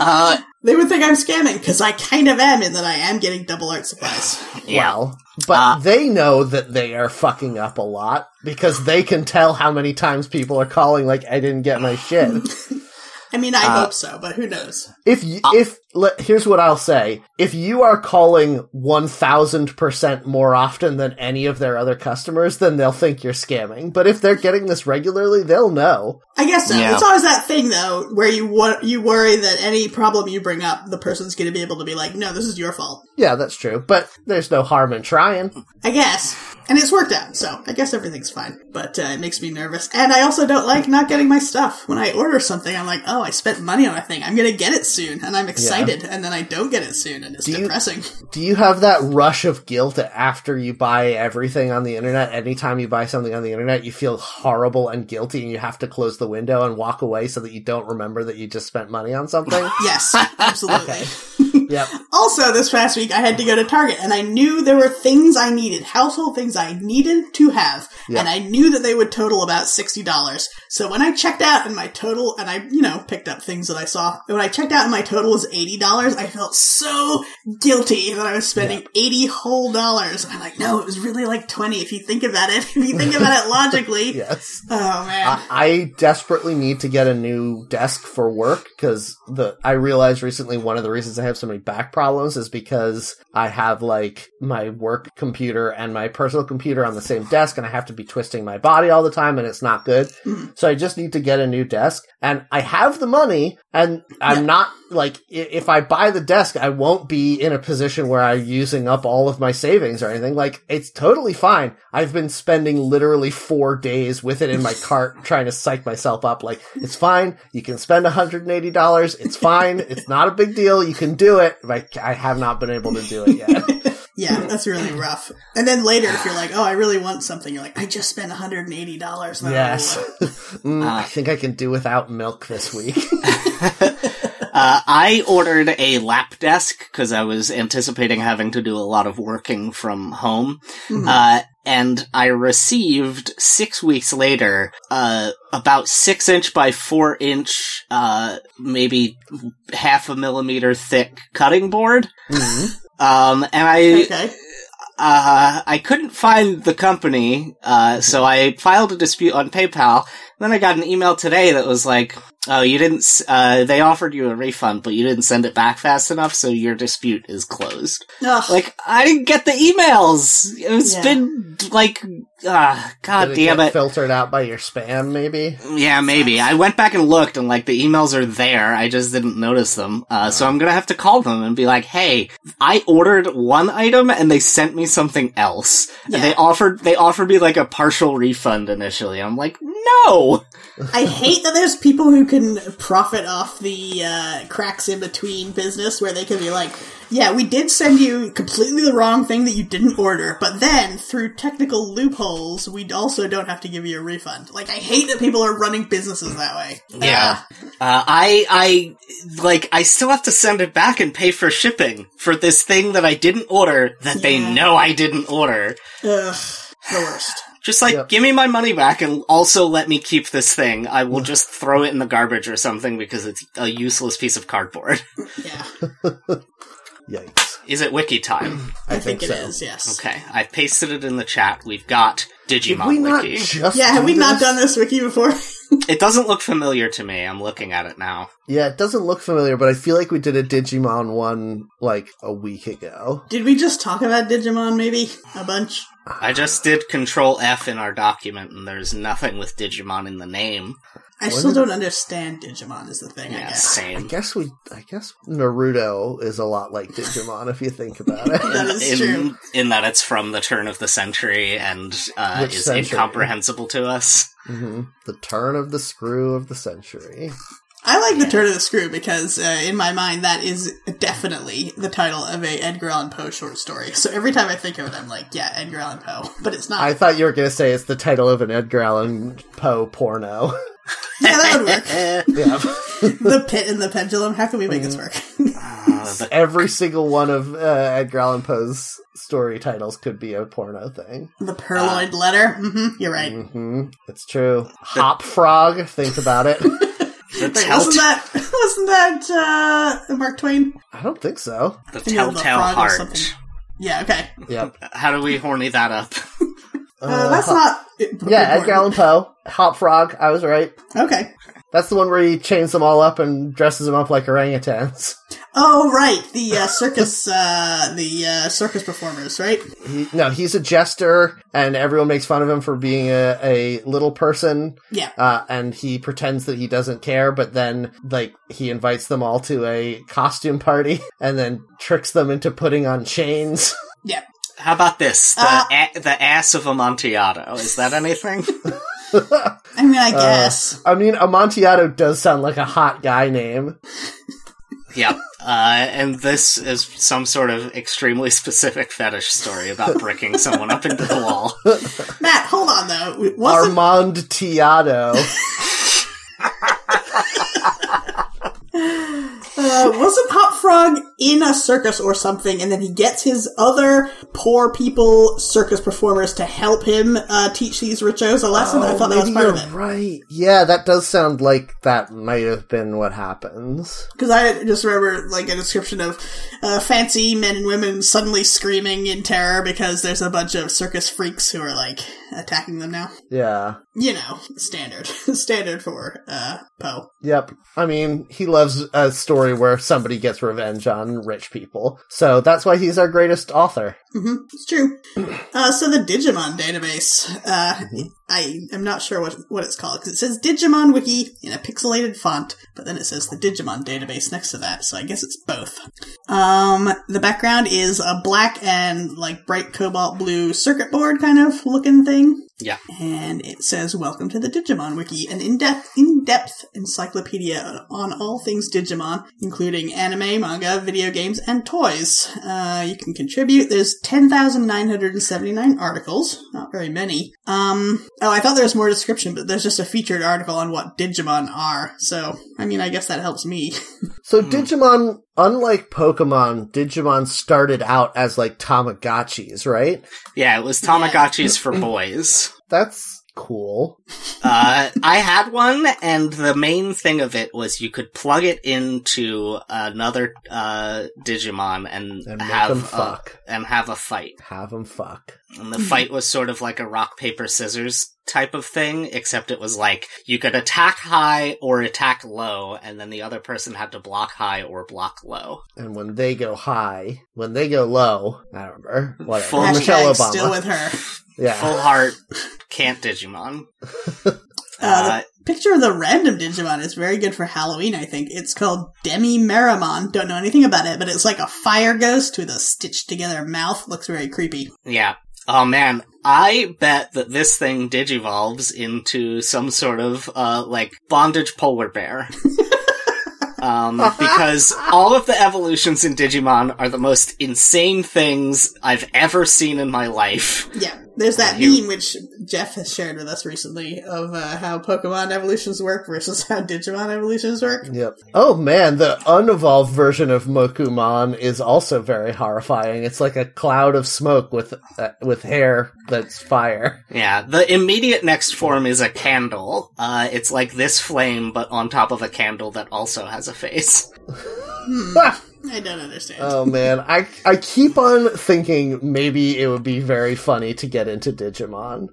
Uh they would think I'm scamming, because I kind of am in that I am getting double art supplies. yeah. Well, but Uh, they know that they are fucking up a lot because they can tell how many times people are calling like I didn't get my shit. I mean, I Uh, hope so, but who knows? If you, if le- here's what I'll say: if you are calling one thousand percent more often than any of their other customers, then they'll think you're scamming. But if they're getting this regularly, they'll know. I guess so. Yeah. It's always that thing though, where you wo- you worry that any problem you bring up, the person's going to be able to be like, "No, this is your fault." Yeah, that's true. But there's no harm in trying. I guess. And it's worked out, so I guess everything's fine. But uh, it makes me nervous. And I also don't like not getting my stuff. When I order something, I'm like, oh, I spent money on a thing. I'm going to get it soon. And I'm excited. And then I don't get it soon. And it's Do you- depressing. Do you have that rush of guilt after you buy everything on the internet? Anytime you buy something on the internet, you feel horrible and guilty, and you have to close the window and walk away so that you don't remember that you just spent money on something. yes, absolutely. yep. Also, this past week, I had to go to Target and I knew there were things I needed, household things I needed to have. Yeah. And I knew that they would total about $60. So when I checked out and my total, and I, you know, picked up things that I saw, when I checked out and my total was $80, I felt so guilty that I was spending 80 whole dollars. I'm like, no, it was really like 20 if you think about it. If you think about it logically. Yes. Oh man. I, I desperately need to get a new desk for work because the I realized recently one of the reasons I have so many back problems is because I have like my work computer and my personal computer on the same desk and I have to be twisting my body all the time and it's not good. Hmm. So I just need to get a new desk and I have the money and I'm not like if I buy the desk I won't be in a position where I'm using up all of my savings or anything. Like it's totally fine. I've been spending literally four days with it in my cart trying to psych myself up. Like it's fine. You can spend $180. It's fine. it's not a big deal. You can do it. But I have not been able to do it yet. yeah, that's really rough. And then later, if you're like, oh, I really want something, you're like, I just spent $180. Yes. Mm, I Uh, think I can do without milk this week. Uh, I ordered a lap desk because I was anticipating having to do a lot of working from home. Uh, and I received six weeks later, uh, about six inch by four inch, uh, maybe half a millimeter thick cutting board. Mhm. Um, and I, Okay. uh, I couldn't find the company, uh, so I filed a dispute on PayPal. Then I got an email today that was like, Oh, you didn't. Uh, they offered you a refund, but you didn't send it back fast enough, so your dispute is closed. Ugh. Like I didn't get the emails. It's Yeah. been like, ah, god Did damn get it. Filtered out by your spam, maybe. Yeah, maybe. I went back and looked, and like the emails are there. I just didn't notice them. Uh, so I'm gonna have to call them and be like, "Hey, I ordered one item and they sent me something else, and they offered they offered me like a partial refund initially." I'm like, "No." I hate that there's people who can profit off the uh, cracks in between business where they can be like, yeah, we did send you completely the wrong thing that you didn't order, but then through technical loopholes, we also don't have to give you a refund. Like, I hate that people are running businesses that way. Yeah. Uh, I, I, like, I still have to send it back and pay for shipping for this thing that I didn't order that they know I didn't order. Ugh, the worst. Just like, Yep. give me my money back and also let me keep this thing. I will just throw it in the garbage or something because it's a useless piece of cardboard. Yeah, Yikes. Is it wiki time? I, think, think it so. is. yes. Okay, I've pasted it in the chat. We've got Did Digimon we not wiki. just Yeah, have do we not done this wiki before? It doesn't look familiar to me. I'm looking at it now. Yeah, it doesn't look familiar, but I feel like we did a Digimon one like a week ago. Did we just talk about Digimon maybe? A bunch? I just did Control F in our document, and there's nothing with Digimon in the name. I Was still it- don't understand Digimon is the thing, I Yeah, guess. I guess we I guess Naruto is a lot like Digimon if you think about it. That is in, true. in that it's from the turn of the century and uh, is century? incomprehensible to us. hmm The turn of the screw of the century. I like Yeah. the turn of the screw because, uh, in my mind, that is definitely the title of a Edgar Allan Poe short story. So every time I think of it, I'm like, yeah, Edgar Allan Poe. But it's not. I thought you were going to say it's the title of an Edgar Allan Poe porno. yeah, that would work. yeah. the Pit and the Pendulum. How can we make this work? Uh, Every single one of uh, Edgar Allan Poe's story titles could be a porno thing. the Purloined Letter. hmm you're right. hmm It's true. Hop Frog, think about it. The, Wait, tell- wasn't that wasn't that uh, Mark Twain? I don't think so. the think of the Telltale Heart. Yeah, okay. Yep. How do we horny that up? Uh, that's Hop- not. Yeah, important. Edgar Allan Poe. Hop Frog, I was right. Okay. That's the one where he chains them all up and dresses them up like orangutans. Oh, right. The uh, circus, uh, the uh, circus performers, right? He, no, he's a jester, and everyone makes fun of him for being a, a little person. Yeah. Uh, and he pretends that he doesn't care, but then, like, he invites them all to a costume party, and then tricks them into putting on chains. Yeah. How about this? The, Uh, a- the ass of Amontillado. Is that anything? I mean, I guess. I mean, Amontillado does sound like a hot guy name. yep. Uh, and this is some sort of extremely specific fetish story about bricking someone up into the wall. Matt, hold on though. Wasn't Armand Tiado. uh, wasn't Hop Frog in a circus or something, and then he gets his other poor people circus performers to help him uh, teach these richos a lesson? I thought that was part of it right. Yeah, that does sound like that might have been what happens. because I just remember like a description of uh, fancy men and women suddenly screaming in terror because there's a bunch of circus freaks who are like attacking them now. Yeah. You know, standard, standard for uh, Poe. Yep. I mean, he loves a story where somebody gets revenge on rich people. So that's why he's our greatest author. Hmm It's true. Uh, so the Digimon database, uh, I am not sure what what it's called because it says Digimon Wiki in a pixelated font, but then it says the Digimon database next to that. So I guess it's both. Um, the background is a black and like bright cobalt blue circuit board kind of looking thing. Yeah. And it says, Welcome to the Digimon Wiki, an in-depth, in-depth encyclopedia on all things Digimon, including anime, manga, video games, and toys. Uh, you can contribute. There's 10,979 articles. Not very many. Um, oh, I thought there was more description, but there's just a featured article on what Digimon are. So, I mean, I guess that helps me. So Digimon, unlike Pokemon, Digimon started out as like Tamagotchis, right? Yeah, it was Tamagotchis for boys. That's cool. Uh, I had one, and the main thing of it was you could plug it into another uh, Digimon and, And make have 'em a, fuck. and have a fight. Have them fuck. And the fight was sort of like a rock paper scissors type of thing, except it was like you could attack high or attack low, and then the other person had to block high or block low. And when they go high, when they go low, I don't remember. Whatever. Full Michelle Obama. still with her. yeah. Full heart can't Digimon. Uh, Uh, the picture of the random Digimon is very good for Halloween, I think. It's called Demi Meramon. Don't know anything about it, but it's like a fire ghost with a stitched together mouth. Looks very creepy. Yeah. Oh man, I bet that this thing digivolves into some sort of, uh, like, bondage polar bear. um, because all of the evolutions in Digimon are the most insane things I've ever seen in my life. Yeah, there's that Here- meme which Jeff has shared with us recently of uh, how Pokemon evolutions work versus how Digimon evolutions work. Yep. Oh man, the unevolved version of Mokumon is also very horrifying. It's like a cloud of smoke with uh, with hair that's fire. Yeah, the immediate next form is a candle. Uh, it's like this flame, but on top of a candle that also has a face. I don't understand. oh man, I I keep on thinking maybe it would be very funny to get into Digimon.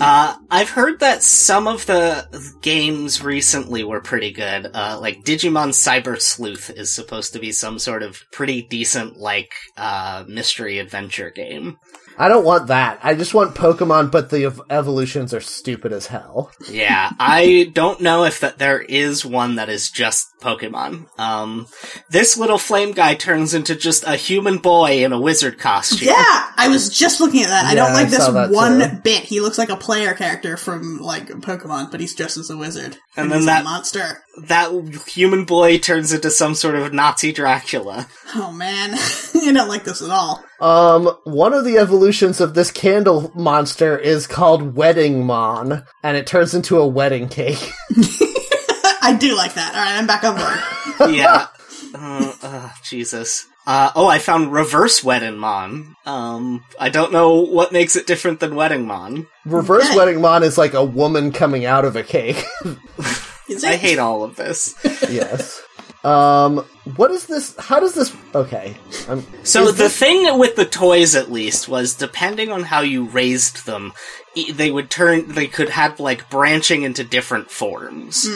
Uh, I've heard that some of the games recently were pretty good. Uh, like Digimon Cyber Sleuth is supposed to be some sort of pretty decent, like, uh, mystery adventure game. I don't want that. I just want Pokemon, but the ev- evolutions are stupid as hell. Yeah, I don't know if that there is one that is just Pokemon. Um, this little flame guy turns into just a human boy in a wizard costume. yeah, I was just looking at that. I Yeah, don't like I this saw that one too. bit. He looks like a player character from like Pokemon, but he's dressed as a wizard. And then he's that- a monster. That human boy turns into some sort of Nazi Dracula. Oh man, I don't like this at all. Um, one of the evolutions of this candle monster is called Wedding Mon, and it turns into a wedding cake. I do like that. All right, I'm back on board. yeah. Uh, uh, Jesus. Uh, oh, I found Reverse Wedding Mon. Um, I don't know what makes it different than Wedding Mon. Reverse Okay. Wedding Mon is like a woman coming out of a cake. Is I hate all of this. yes. Um, what is this? How does this? Okay. I'm, So the this- thing with the toys, at least, was depending on how you raised them, e- they would turn. They could have like branching into different forms.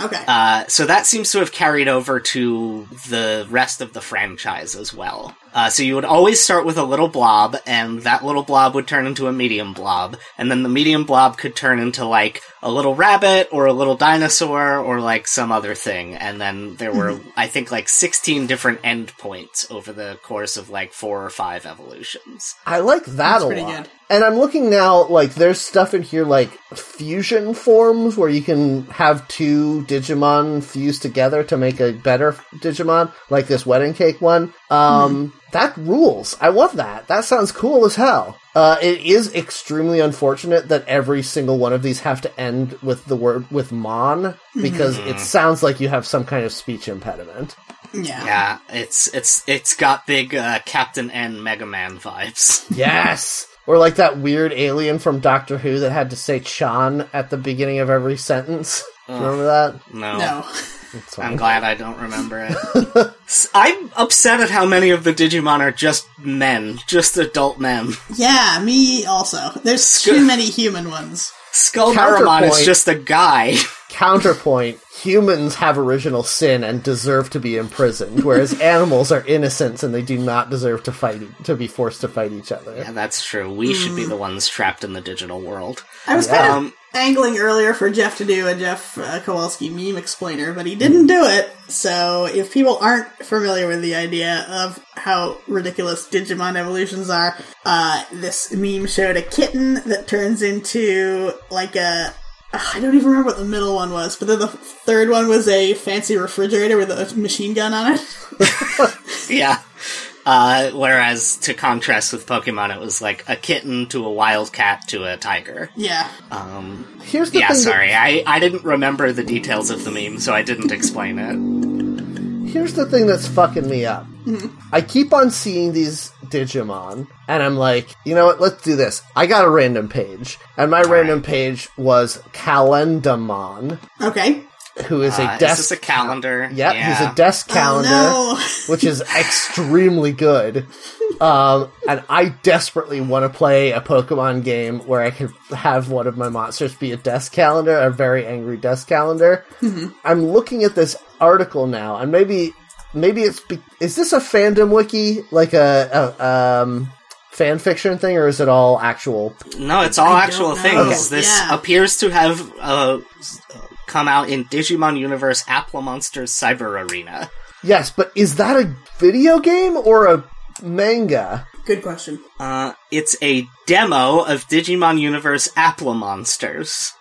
Okay. Uh, so that seems to have carried over to the rest of the franchise as well. Uh, so you would always start with a little blob, and that little blob would turn into a medium blob, and then the medium blob could turn into like a little rabbit or a little dinosaur or like some other thing. And then there were, I think, like 16 different endpoints over the course of like four or five evolutions. I like that That's a pretty lot. good. And I'm looking now, like, there's stuff in here like fusion forms where you can have two Digimon fused together to make a better Digimon, like this wedding cake one. Um, that rules. I love that. That sounds cool as hell. Uh, it is extremely unfortunate that every single one of these have to end with the word with mon because it sounds like you have some kind of speech impediment. Yeah. Yeah, it's it's it's got big uh, Captain N Mega Man vibes. Yes. Or like that weird alien from Doctor Who that had to say Chan at the beginning of every sentence. Do you Remember that? No. No. I'm glad I don't remember it. I'm upset at how many of the Digimon are just men, just adult men. Yeah, me also. There's too many human ones. Skullbaramon is just a guy. Counterpoint: Humans have original sin and deserve to be imprisoned, whereas animals are innocents and they do not deserve to fight to be forced to fight each other. yeah, that's true. We should be the ones trapped in the digital world. I was kind of Um, angling earlier for Jeff to do a Jeff uh, Kowalski meme explainer, but he didn't do it. So if people aren't familiar with the idea of how ridiculous Digimon evolutions are, uh, this meme showed a kitten that turns into like a. ugh, I don't even remember what the middle one was, but then the third one was a fancy refrigerator with a machine gun on it. yeah. Uh, whereas to contrast with Pokemon, it was like a kitten to a wild cat to a tiger. yeah. Um, Here's the yeah, thing. that- sorry, I, I didn't remember the details of the meme, so I didn't explain it. here's the thing that's fucking me up. I keep on seeing these Digimon, and I'm like, you know what? Let's do this. I got a random page, and my random page was Calendamon, Okay. who is a Uh, is desk. this a calendar? Yep, yeah. he's a desk calendar, Oh, which is extremely good. Um, and I desperately want to play a Pokemon game where I can have one of my monsters be a desk calendar, a very angry desk calendar. I'm looking at this article now, and maybe, maybe it's be- is this a fandom wiki, like a, a um, fan fiction thing, or is it all actual? No, it's all I actual don't things. know. This Yeah. appears to have uh, come out in Digimon Universe Apple Monsters Cyber Arena. Yes, but is that a video game or a manga? good question. Uh, it's a demo of Digimon Universe Apple Monsters,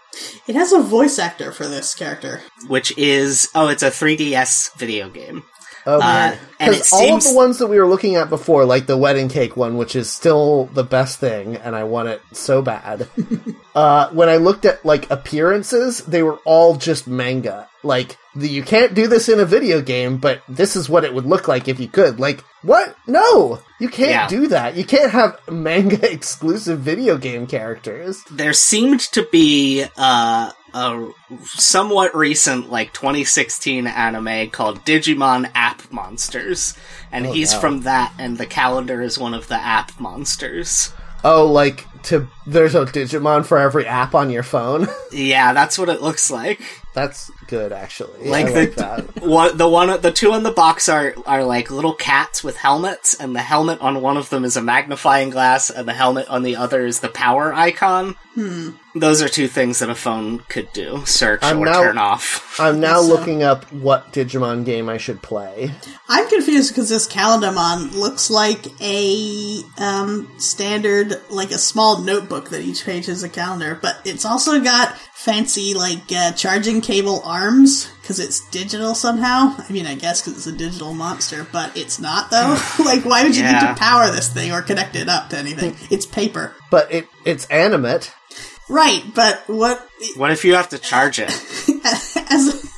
It has a voice actor for this character. which is oh, it's a 3DS video game. Okay. Uh, and it Because all seems of the ones that we were looking at before, like the wedding cake one, which is still the best thing, and I want it so bad. uh, when I looked at like appearances, they were all just manga. Like the, you can't do this in a video game, but this is what it would look like if you could. Like what? No, you can't Yeah. do that. You can't have manga exclusive video game characters. there seemed to be uh, a somewhat recent, like 2016 anime called Digimon App Monsters, and oh, he's no. from that, and the calendar is one of the app monsters. Oh, like to there's a Digimon for every app on your phone. Yeah, that's what it looks like. That's good, actually. Like I the like that. what the one the two on the box are are like little cats with helmets, and the helmet on one of them is a magnifying glass, and the helmet on the other is the power icon. Hmm. Those are two things that a phone could do: search I'm or now- turn off. I'm now Yes, sir. looking up what Digimon game I should play. I'm confused because this Calendarmon looks like a um, standard, like a small notebook that each page is a calendar, but it's also got fancy, like, uh, charging cable arms because it's digital somehow. I mean, I guess because it's a digital monster, but it's not, though. like, why would you need to power this thing or connect it up to anything? It's paper. But it it's animate. Right, but what, What if you have to charge it? as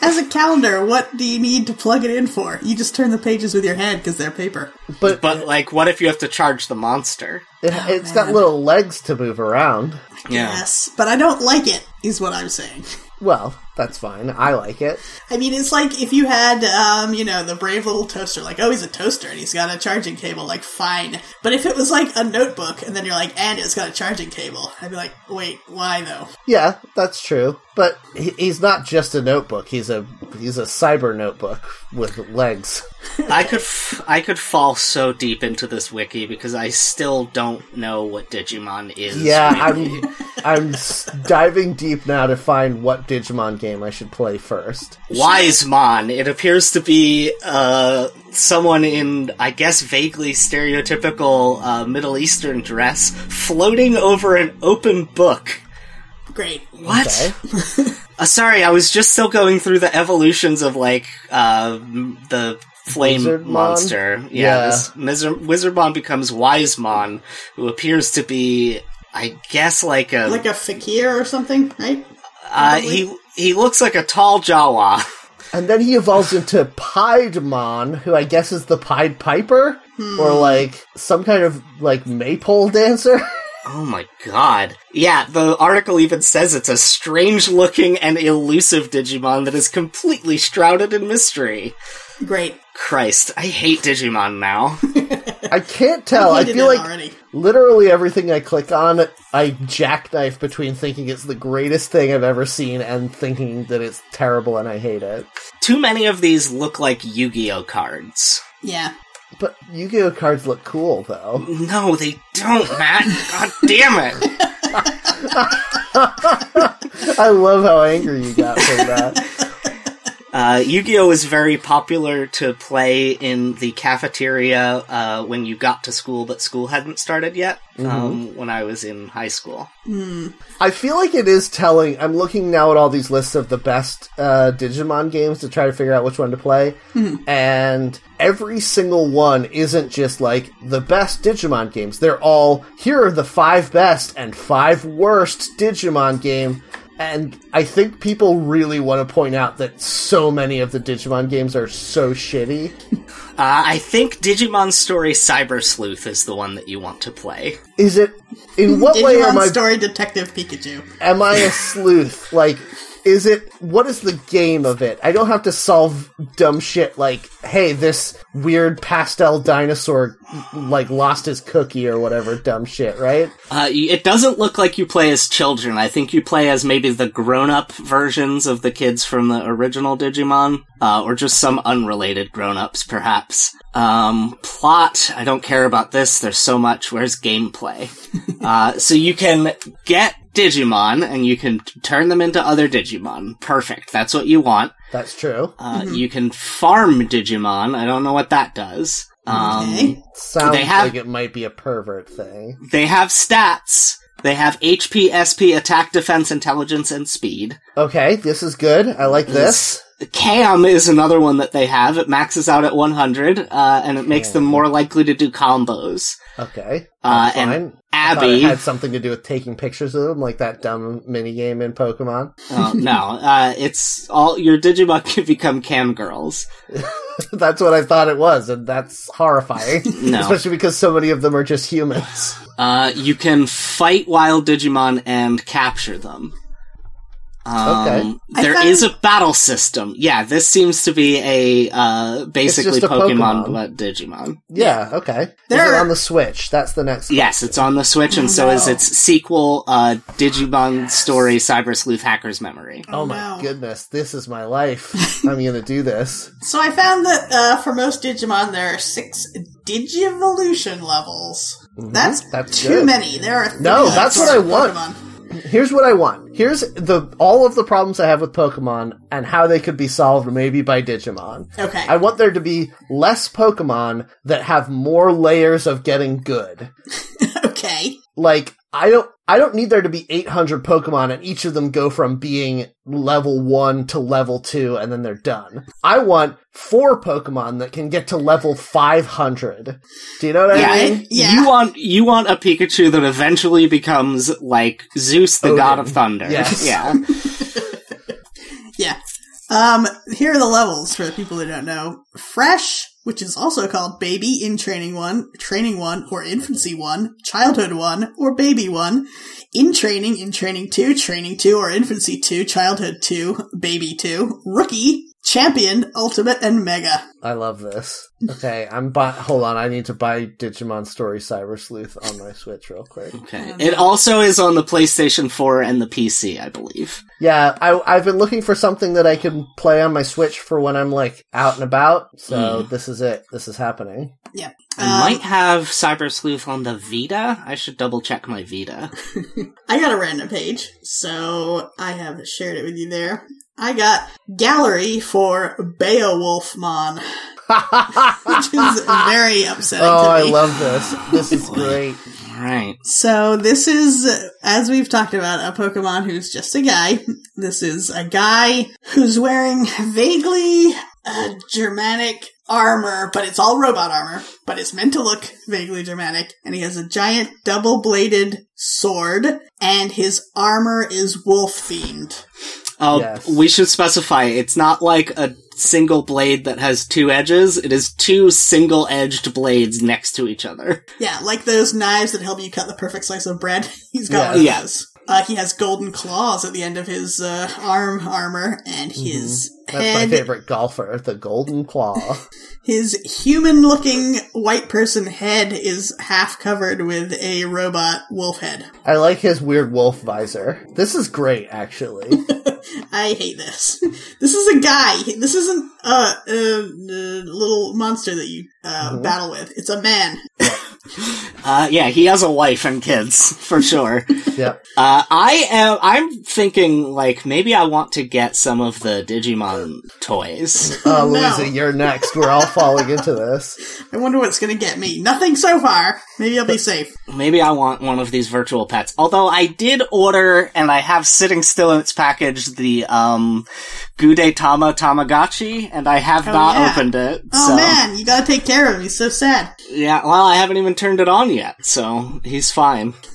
as a calendar, what do you need to plug it in for? You just turn the pages with your hand because they're paper. But, But like, what if you have to charge the monster? it, oh, it's got little legs to move around. Yeah. Yes, but I don't like it, is what I'm saying. Well, that's fine. I like it. I mean, it's like if you had, um, you know, the brave little toaster, like, oh, he's a toaster and he's got a charging cable, like, fine. But if it was like a notebook and then you're like, and it's got a charging cable, I'd be like, wait, why though? Yeah, that's true. But he's not just a notebook. He's a he's a cyber notebook with legs. I could f- I could fall so deep into this wiki because I still don't know what Digimon is. Yeah, really. I'm I'm s- diving deep now to find what Digimon game I should play first. Wisemon. It appears to be uh, someone in, I guess, vaguely stereotypical uh, Middle Eastern dress floating over an open book. Great. What? Okay. Uh, sorry, I was just still going through the evolutions of like uh, the flame Wizardmon? monster. Yeah, Yeah. this Mizer- Wizardmon becomes Wisemon, who appears to be, I guess, like a Like a fakir or something, right? uh, he he looks like a tall Jawa. And then he evolves into Piedmon, who I guess is the Pied Piper, or hmm. like some kind of like maypole dancer. Oh my god. Yeah, the article even says it's a strange looking and elusive Digimon that is completely shrouded in mystery. Great. Christ, I hate Digimon now. I can't tell. I feel like already. literally everything I click on, I jackknife between thinking it's the greatest thing I've ever seen and thinking that it's terrible and I hate it. Too many of these look like Yu Gi Oh cards. Yeah. But Yu-Gi-Oh cards look cool though. No, they don't, Matt. God damn it. I love how angry you got from that. Uh, Yu-Gi-Oh was very popular to play in the cafeteria uh, when you got to school, but school hadn't started yet. Um, when I was in high school. I feel like it is telling. I'm looking now at all these lists of the best uh, Digimon games to try to figure out which one to play, and every single one isn't just like the best Digimon games. They're all here are the five best and five worst Digimon game And I think people really want to point out that so many of the Digimon games are so shitty. Uh, I think Digimon Story Cyber Sleuth is the one that you want to play. Is it in what way am Digimon I Story Detective Pikachu. am I a sleuth? Like is it what is the game of it? I don't have to solve dumb shit like, hey, this weird pastel dinosaur like lost his cookie or whatever dumb shit, right? Uh, it doesn't look like you play as children. I think you play as maybe the grown-up versions of the kids from the original Digimon, uh, or just some unrelated grown-ups, perhaps. Um, plot, I don't care about this. There's so much. Where's gameplay? uh, so you can get Digimon and you can t- turn them into other Digimon. Perfect. That's what you want. That's true. Uh, you can farm Digimon. I don't know what that does. Um, Okay. Sounds they have- like it might be a pervert thing. They have stats. They have HP, SP, attack, defense, intelligence, and speed. Okay, this is good. I like this. Cam is another one that they have. It maxes out at 100, uh, and it makes them more likely to do combos. Okay. Uh, and fine. I it Abby, had something to do with taking pictures of them, like that dumb mini game in Pokemon. oh, no, uh, it's all, your Digimon can become cam girls. that's what I thought it was, and that's horrifying. No. Especially because so many of them are just humans. Uh, you can fight wild Digimon and capture them. Um, Okay. I There found- is a battle system. Yeah, this seems to be a, uh, basically a Pokemon, Pokemon. but Digimon. Yeah, okay. There is it are- on the Switch? That's the next. Yes, it's on the Switch, and so is its sequel, uh, Digimon Story Cyber Sleuth Hacker's Memory. Oh, Oh, my no. goodness, this is my life. I'm gonna do this. So I found that uh, for most Digimon, there are six Digivolution levels. That's, Mm-hmm. That's too good. many. There are No, that's what I want. Pokemon. Here's what I want. Here's the all of the problems I have with Pokemon and how they could be solved maybe by Digimon. Okay. I want there to be less Pokemon that have more layers of getting good. okay. Like I don't I don't need there to be 800 Pokemon and each of them go from being level 1 to level 2 and then they're done. I want four Pokemon that can get to level 500. Do you know what Yeah, I mean? Yeah. You want you want a Pikachu that eventually becomes like Zeus, the Odin. god of thunder. Yes. Yeah. Yeah. Um, here are the levels for the people who don't know. Fresh, which is also called Baby in Training 1, Training 1, or Infancy 1, Childhood 1, or Baby 1, In Training, In Training 2, Training 2, or Infancy 2, Childhood 2, Baby 2, Rookie, Champion, Ultimate, and Mega. I love this. Okay, I'm buy- hold on, I need to buy Digimon Story Cyber Sleuth on my Switch real quick. Okay. It also is on the PlayStation 4 and the PC, I believe. Yeah, I, I've been looking for something that I can play on my Switch for when I'm like out and about. So this is it. This is happening. Yeah. I Um, might have Cyber Sleuth on the Vita. I should double check my Vita. I got a random page, so I have shared it with you there. I got gallery for Beowulfmon, which is very upsetting oh, I love this. This is great. Right. so this is, as we've talked about, a Pokemon who's just a guy. This is a guy who's wearing vaguely uh, Germanic armor, but it's all robot armor, but it's meant to look vaguely Germanic, and he has a giant double-bladed sword, and his armor is wolf themed. Oh, Yes. we should specify it's not like a single blade that has two edges. It is two single-edged blades next to each other. Yeah, like those knives that help you cut the perfect slice of bread. He's got Yeah. one of Yeah. those. Uh, he has golden claws at the end of his uh, arm armor, and his That's head, my favorite golfer, the Golden Claw. his human-looking white person head is half covered with a robot wolf head. I like his weird wolf visor. This is great, actually. I hate this. This is a guy. This isn't a, a, a little monster that you uh, Mm-hmm. battle with. It's a man. Uh, yeah, he has a wife and kids, for sure. yep. Uh, I am, I'm thinking, like, maybe I want to get some of the Digimon toys. Oh, No. Louisa, you're next. We're all falling into this. I wonder what's going to get me. Nothing so far. Maybe I'll be safe. Maybe I want one of these virtual pets. Although I did order, and I have sitting still in its package, the, um, Gudetama Tamagotchi, and I have Oh, not yeah. opened it. Oh so. man, you gotta take care of him. He's so sad. Yeah, well, I haven't even turned it on yet, so he's fine.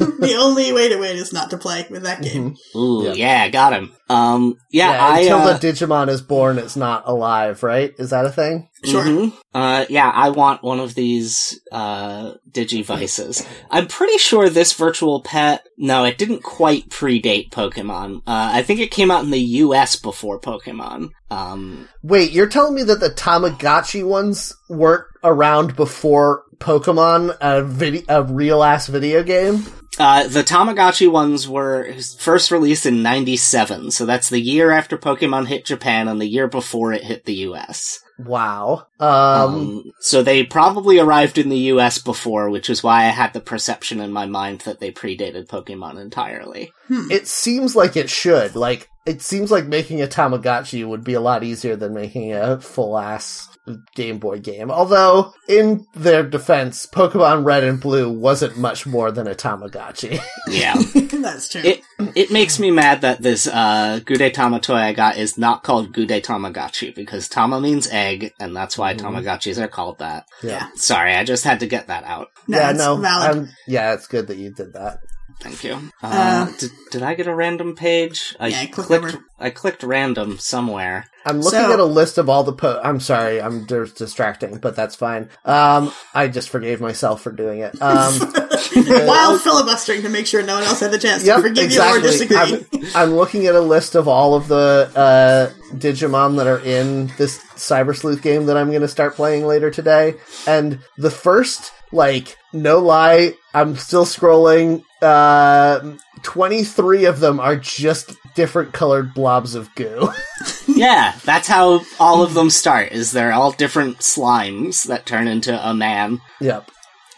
the only way to win is not to play with that game. Ooh, Yeah. yeah. got him. Um, yeah, Yeah, I, until uh, the Digimon is born, it's not alive, right? Is that a thing? Sure. Mhm. Uh, yeah, I want one of these, uh, Digivices. I'm pretty sure this virtual pet, no, it didn't quite predate Pokemon. Uh, I think it came out in the US before Pokemon. Um, Wait, you're telling me that the Tamagotchi ones weren't around before Pokemon, a video, a real ass video game? uh, the Tamagotchi ones were first released in 97, so that's the year after Pokemon hit Japan and the year before it hit the US. Wow. Um, Um, so they probably arrived in the US before, which is why I had the perception in my mind that they predated Pokemon entirely. it seems like it should. Like, it seems like making a Tamagotchi would be a lot easier than making a full ass Game Boy game. Although, in their defense, Pokemon Red and Blue wasn't much more than a Tamagotchi. Yeah. That's true. it it makes me mad that this uh Gude Tama toy I got is not called Gude Tamagotchi because Tama means egg and that's why Tamagotchis are called that. yeah. Sorry, I just had to get that out. No, yeah, it's no. valid. I'm- yeah, it's good that you did that. Thank you. Uh, Uh, did, did I get a random page? I Yeah, click clicked over. I clicked random somewhere. I'm looking So- at a list of all the po- I'm sorry, I'm dis- distracting, but that's fine. Um, I just forgave myself for doing it. Um, While filibustering to make sure no one else had the chance yep, to forgive exactly. you or disagree. I'm, I'm looking at a list of all of the uh, Digimon that are in this Cyber Sleuth game that I'm going to start playing later today, and the first, like, no lie, I'm still scrolling. Uh, 23 of them are just different colored blobs of goo. yeah, that's how all of them start. Is they're all different slimes that turn into a man. yep.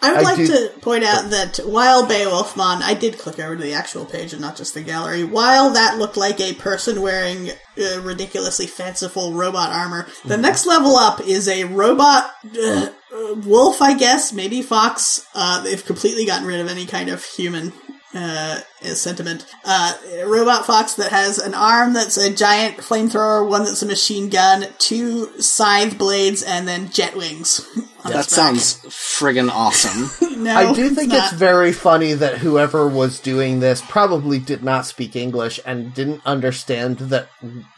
I would I like do- to point out that while Beowulfmon, I did click over to the actual page and not just the gallery, while that looked like a person wearing uh, ridiculously fanciful robot armor, the Mm-hmm. next level up is a robot uh, uh, wolf, I guess, maybe fox. Uh, they've completely gotten rid of any kind of human uh, sentiment. Uh, a robot fox that has an arm that's a giant flamethrower, one that's a machine gun, two scythe blades, and then jet wings. on That sounds friggin' awesome. No, I do think it's not. very funny that whoever was doing this probably did not speak English and didn't understand that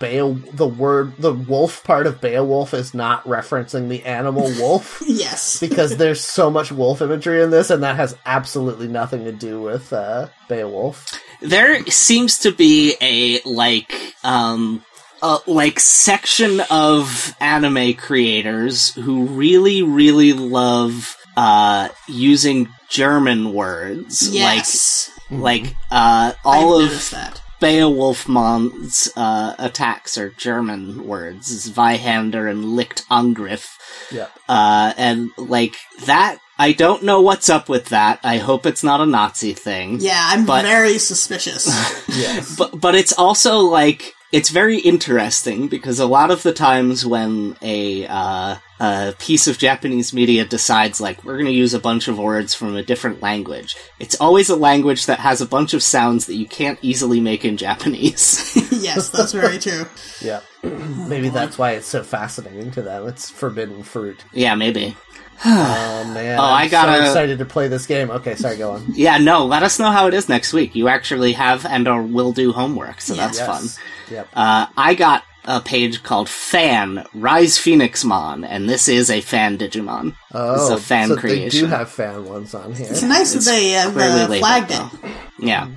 Beow- the word the wolf part of Beowulf is not referencing the animal wolf yes. because there's so much wolf imagery in this and that has absolutely nothing to do with uh, Beowulf. there seems to be a like um a like section of anime creators who really really love uh using german words Yes. like like uh all I've of noticed that. Beowulfmon's uh attacks are german words Zweihander and Licht Angriff Yep. uh, and like that, I don't know what's up with that. I hope it's not a Nazi thing. Yeah, I'm But- very suspicious. Yes. But but it's also like it's very interesting because a lot of the times when a uh, a piece of Japanese media decides like we're going to use a bunch of words from a different language, it's always a language that has a bunch of sounds that you can't easily make in Japanese. yes, that's very true. yeah, Maybe that's why it's so fascinating to them. It's forbidden fruit. yeah, maybe. Oh man. Oh, I I'm gotta- so excited to play this game. Okay, sorry, go on. Yeah, no. Let us know how it is next week. You actually have and or will do homework, so that's Yes. fun. Yep. Uh, I got a page called Fan Rise Phoenixmon, and this is a fan Digimon. Oh, it's a fan so they creation. do have fan ones on here. It's nice that they have clearly uh, labeled, flagged though. it. Yeah.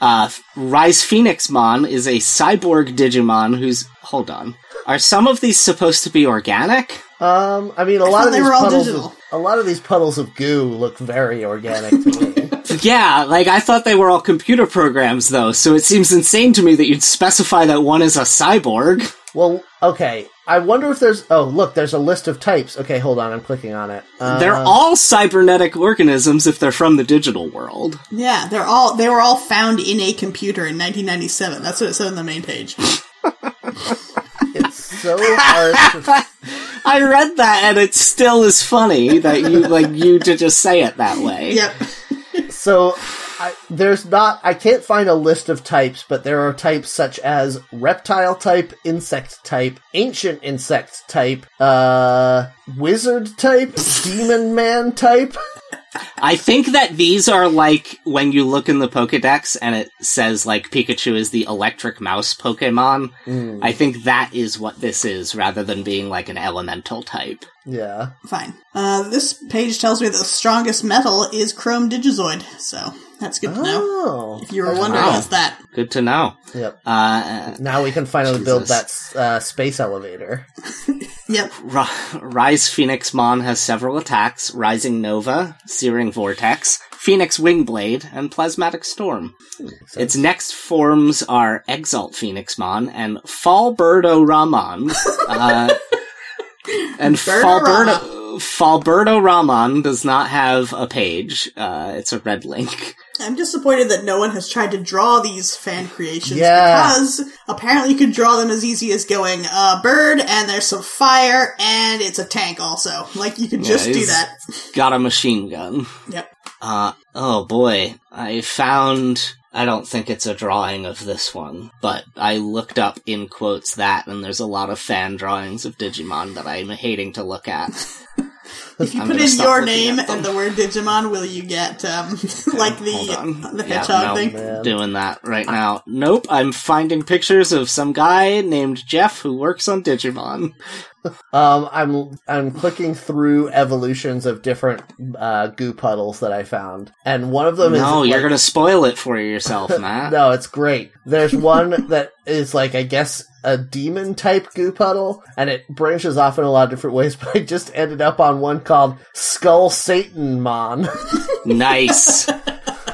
Uh, Rise Phoenixmon is a cyborg Digimon who's. Hold on. Are some of these supposed to be organic? Um, I mean, a lot thought of they these were all puddles, digital. of, a lot of these puddles of goo look very organic to me. Yeah, like I thought they were all computer programs though, so it seems insane to me that you'd specify that one is a cyborg. well, okay. I wonder if there's. Oh, look, there's a list of types. Okay, hold on. I'm clicking on it. Uh, They're all cybernetic organisms if they're from the digital world. Yeah, they're all they were all found in a computer in 1997. That's what it said on the main page. It's so hard. to... I read that and it still is funny that you like you to just say it that way. Yep. So I, there's not. I can't find a list of types, but there are types such as reptile type, insect type, ancient insect type, uh, wizard type, demon man type. I think that these are like when you look in the Pokedex and it says like Pikachu is the electric mouse Pokemon. Mm, I think that is what this is rather than being like an elemental type. yeah. Fine. Uh, this page tells me the strongest metal is Chrome Digizoid, so that's good to know. Oh. If you were wondering, Wow. it's that. Good to know. Yep. Uh, Now we can finally build that Jesus. uh, space elevator. Yep. Ri- Rise Phoenix Mon has several attacks Rising Nova, Searing Vortex, Phoenix Wingblade, and Plasmatic Storm. Its next forms are Exalt Phoenix Mon and Falberto Ramon. Uh, and Falberto. Falberto Ramon does not have a page. Uh, it's a red link. I'm disappointed that no one has tried to draw these fan creations Yeah. because apparently you can draw them as easy as going a bird and there's some fire and it's a tank also. Like you could just Yeah, do that. Got a machine gun. Yep. Uh, oh boy. I found, I don't think it's a drawing of this one, but I looked up in quotes that, and there's a lot of fan drawings of Digimon that I'm hating to look at. If you I'm put in your name and the word Digimon, will you get um like Hold the on. the Yeah, no. thing? Man. Doing that right now. Nope, I'm finding pictures of some guy named Jeff who works on Digimon. Um, I'm I'm clicking through evolutions of different uh, goo puddles that I found, and one of them is No, you're like- gonna spoil it for yourself, Matt. No, it's great. There's one that is like I guess a demon type goo puddle, and it branches off in a lot of different ways. But I just ended up on one called Skull Satan Mon, Nice.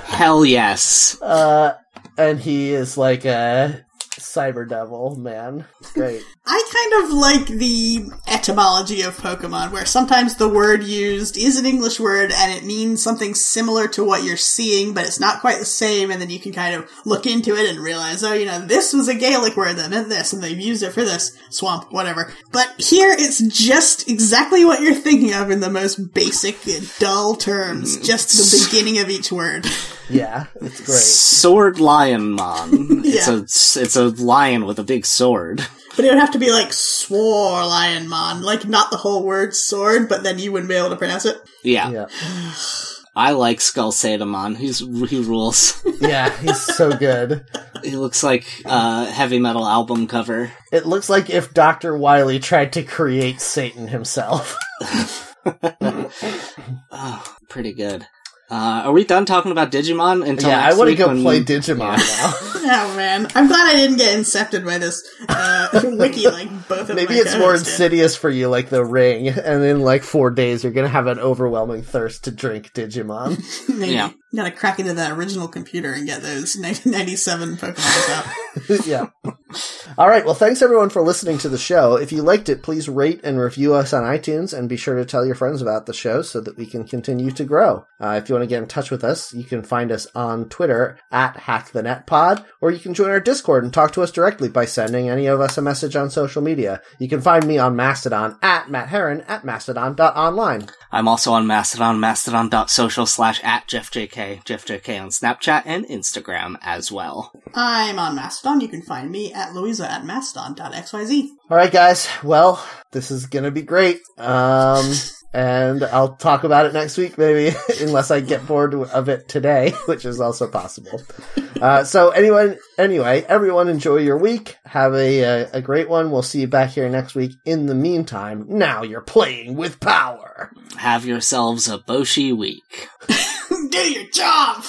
Hell yes. uh, and he is like a cyber devil man. Great. I kind of like the etymology of Pokemon, where sometimes the word used is an English word and it means something similar to what you're seeing, but it's not quite the same, and then you can kind of look into it and realize, oh, you know, this was a Gaelic word that meant this, and they've used it for this. Swamp, whatever. But here it's just exactly what you're thinking of in the most basic, dull terms. Mm. Just the beginning of each word. Yeah, it's great. Sword Lion Mon. It's a it's a lion with a big sword. But it would have to be like Swore Lion Mon, like not the whole word sword, but then you wouldn't be able to pronounce it. Yeah, Yeah, I like Skull Sadamon. He's he rules. yeah, he's so good. he looks like a heavy metal album cover. It looks like if Doctor Wily tried to create Satan himself. Oh, pretty good. Uh, are we done talking about Digimon until yeah, I want to go when- play Digimon now. Oh man, I'm glad I didn't get incepted by this uh, wiki like both of Maybe my it's more co-hosts did. insidious for you, like the ring, and in like four days, you're gonna have an overwhelming thirst to drink Digimon. Yeah. Gotta crack into that original computer and get those 1997 Pokemon out. yeah. All right. Well, thanks everyone for listening to the show. If you liked it, please rate and review us on iTunes, and be sure to tell your friends about the show so that we can continue to grow. Uh, if you want to get in touch with us, you can find us on Twitter at HackTheNetPod, or you can join our Discord and talk to us directly by sending any of us a message on social media. You can find me on Mastodon at Matt Heron at Mastodon.online. I'm also on Mastodon, mastodon.social slash at JeffJK, JeffJK on Snapchat and Instagram as well. I'm on Mastodon. You can find me at Louisa at mastodon.xyz. All right, guys. Well, this is gonna be great. Um, and I'll talk about it next week, maybe, unless I get bored of it today, which is also possible. Uh, so anyone, anyway, everyone enjoy your week. Have a, a, a great one. We'll see you back here next week. In the meantime, now you're playing with power. Have yourselves a Boshi week. Do your job!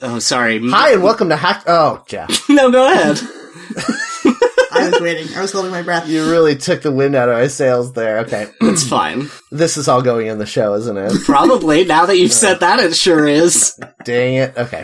Oh, sorry. Hi, and welcome to Hack. Oh, Jeff, no, go ahead. I was waiting. I was holding my breath. you really took the wind out of my sails there. Okay, It's fine. this is all going in the show, isn't it? Probably. Now that you've said that, it sure is. Dang it. Okay.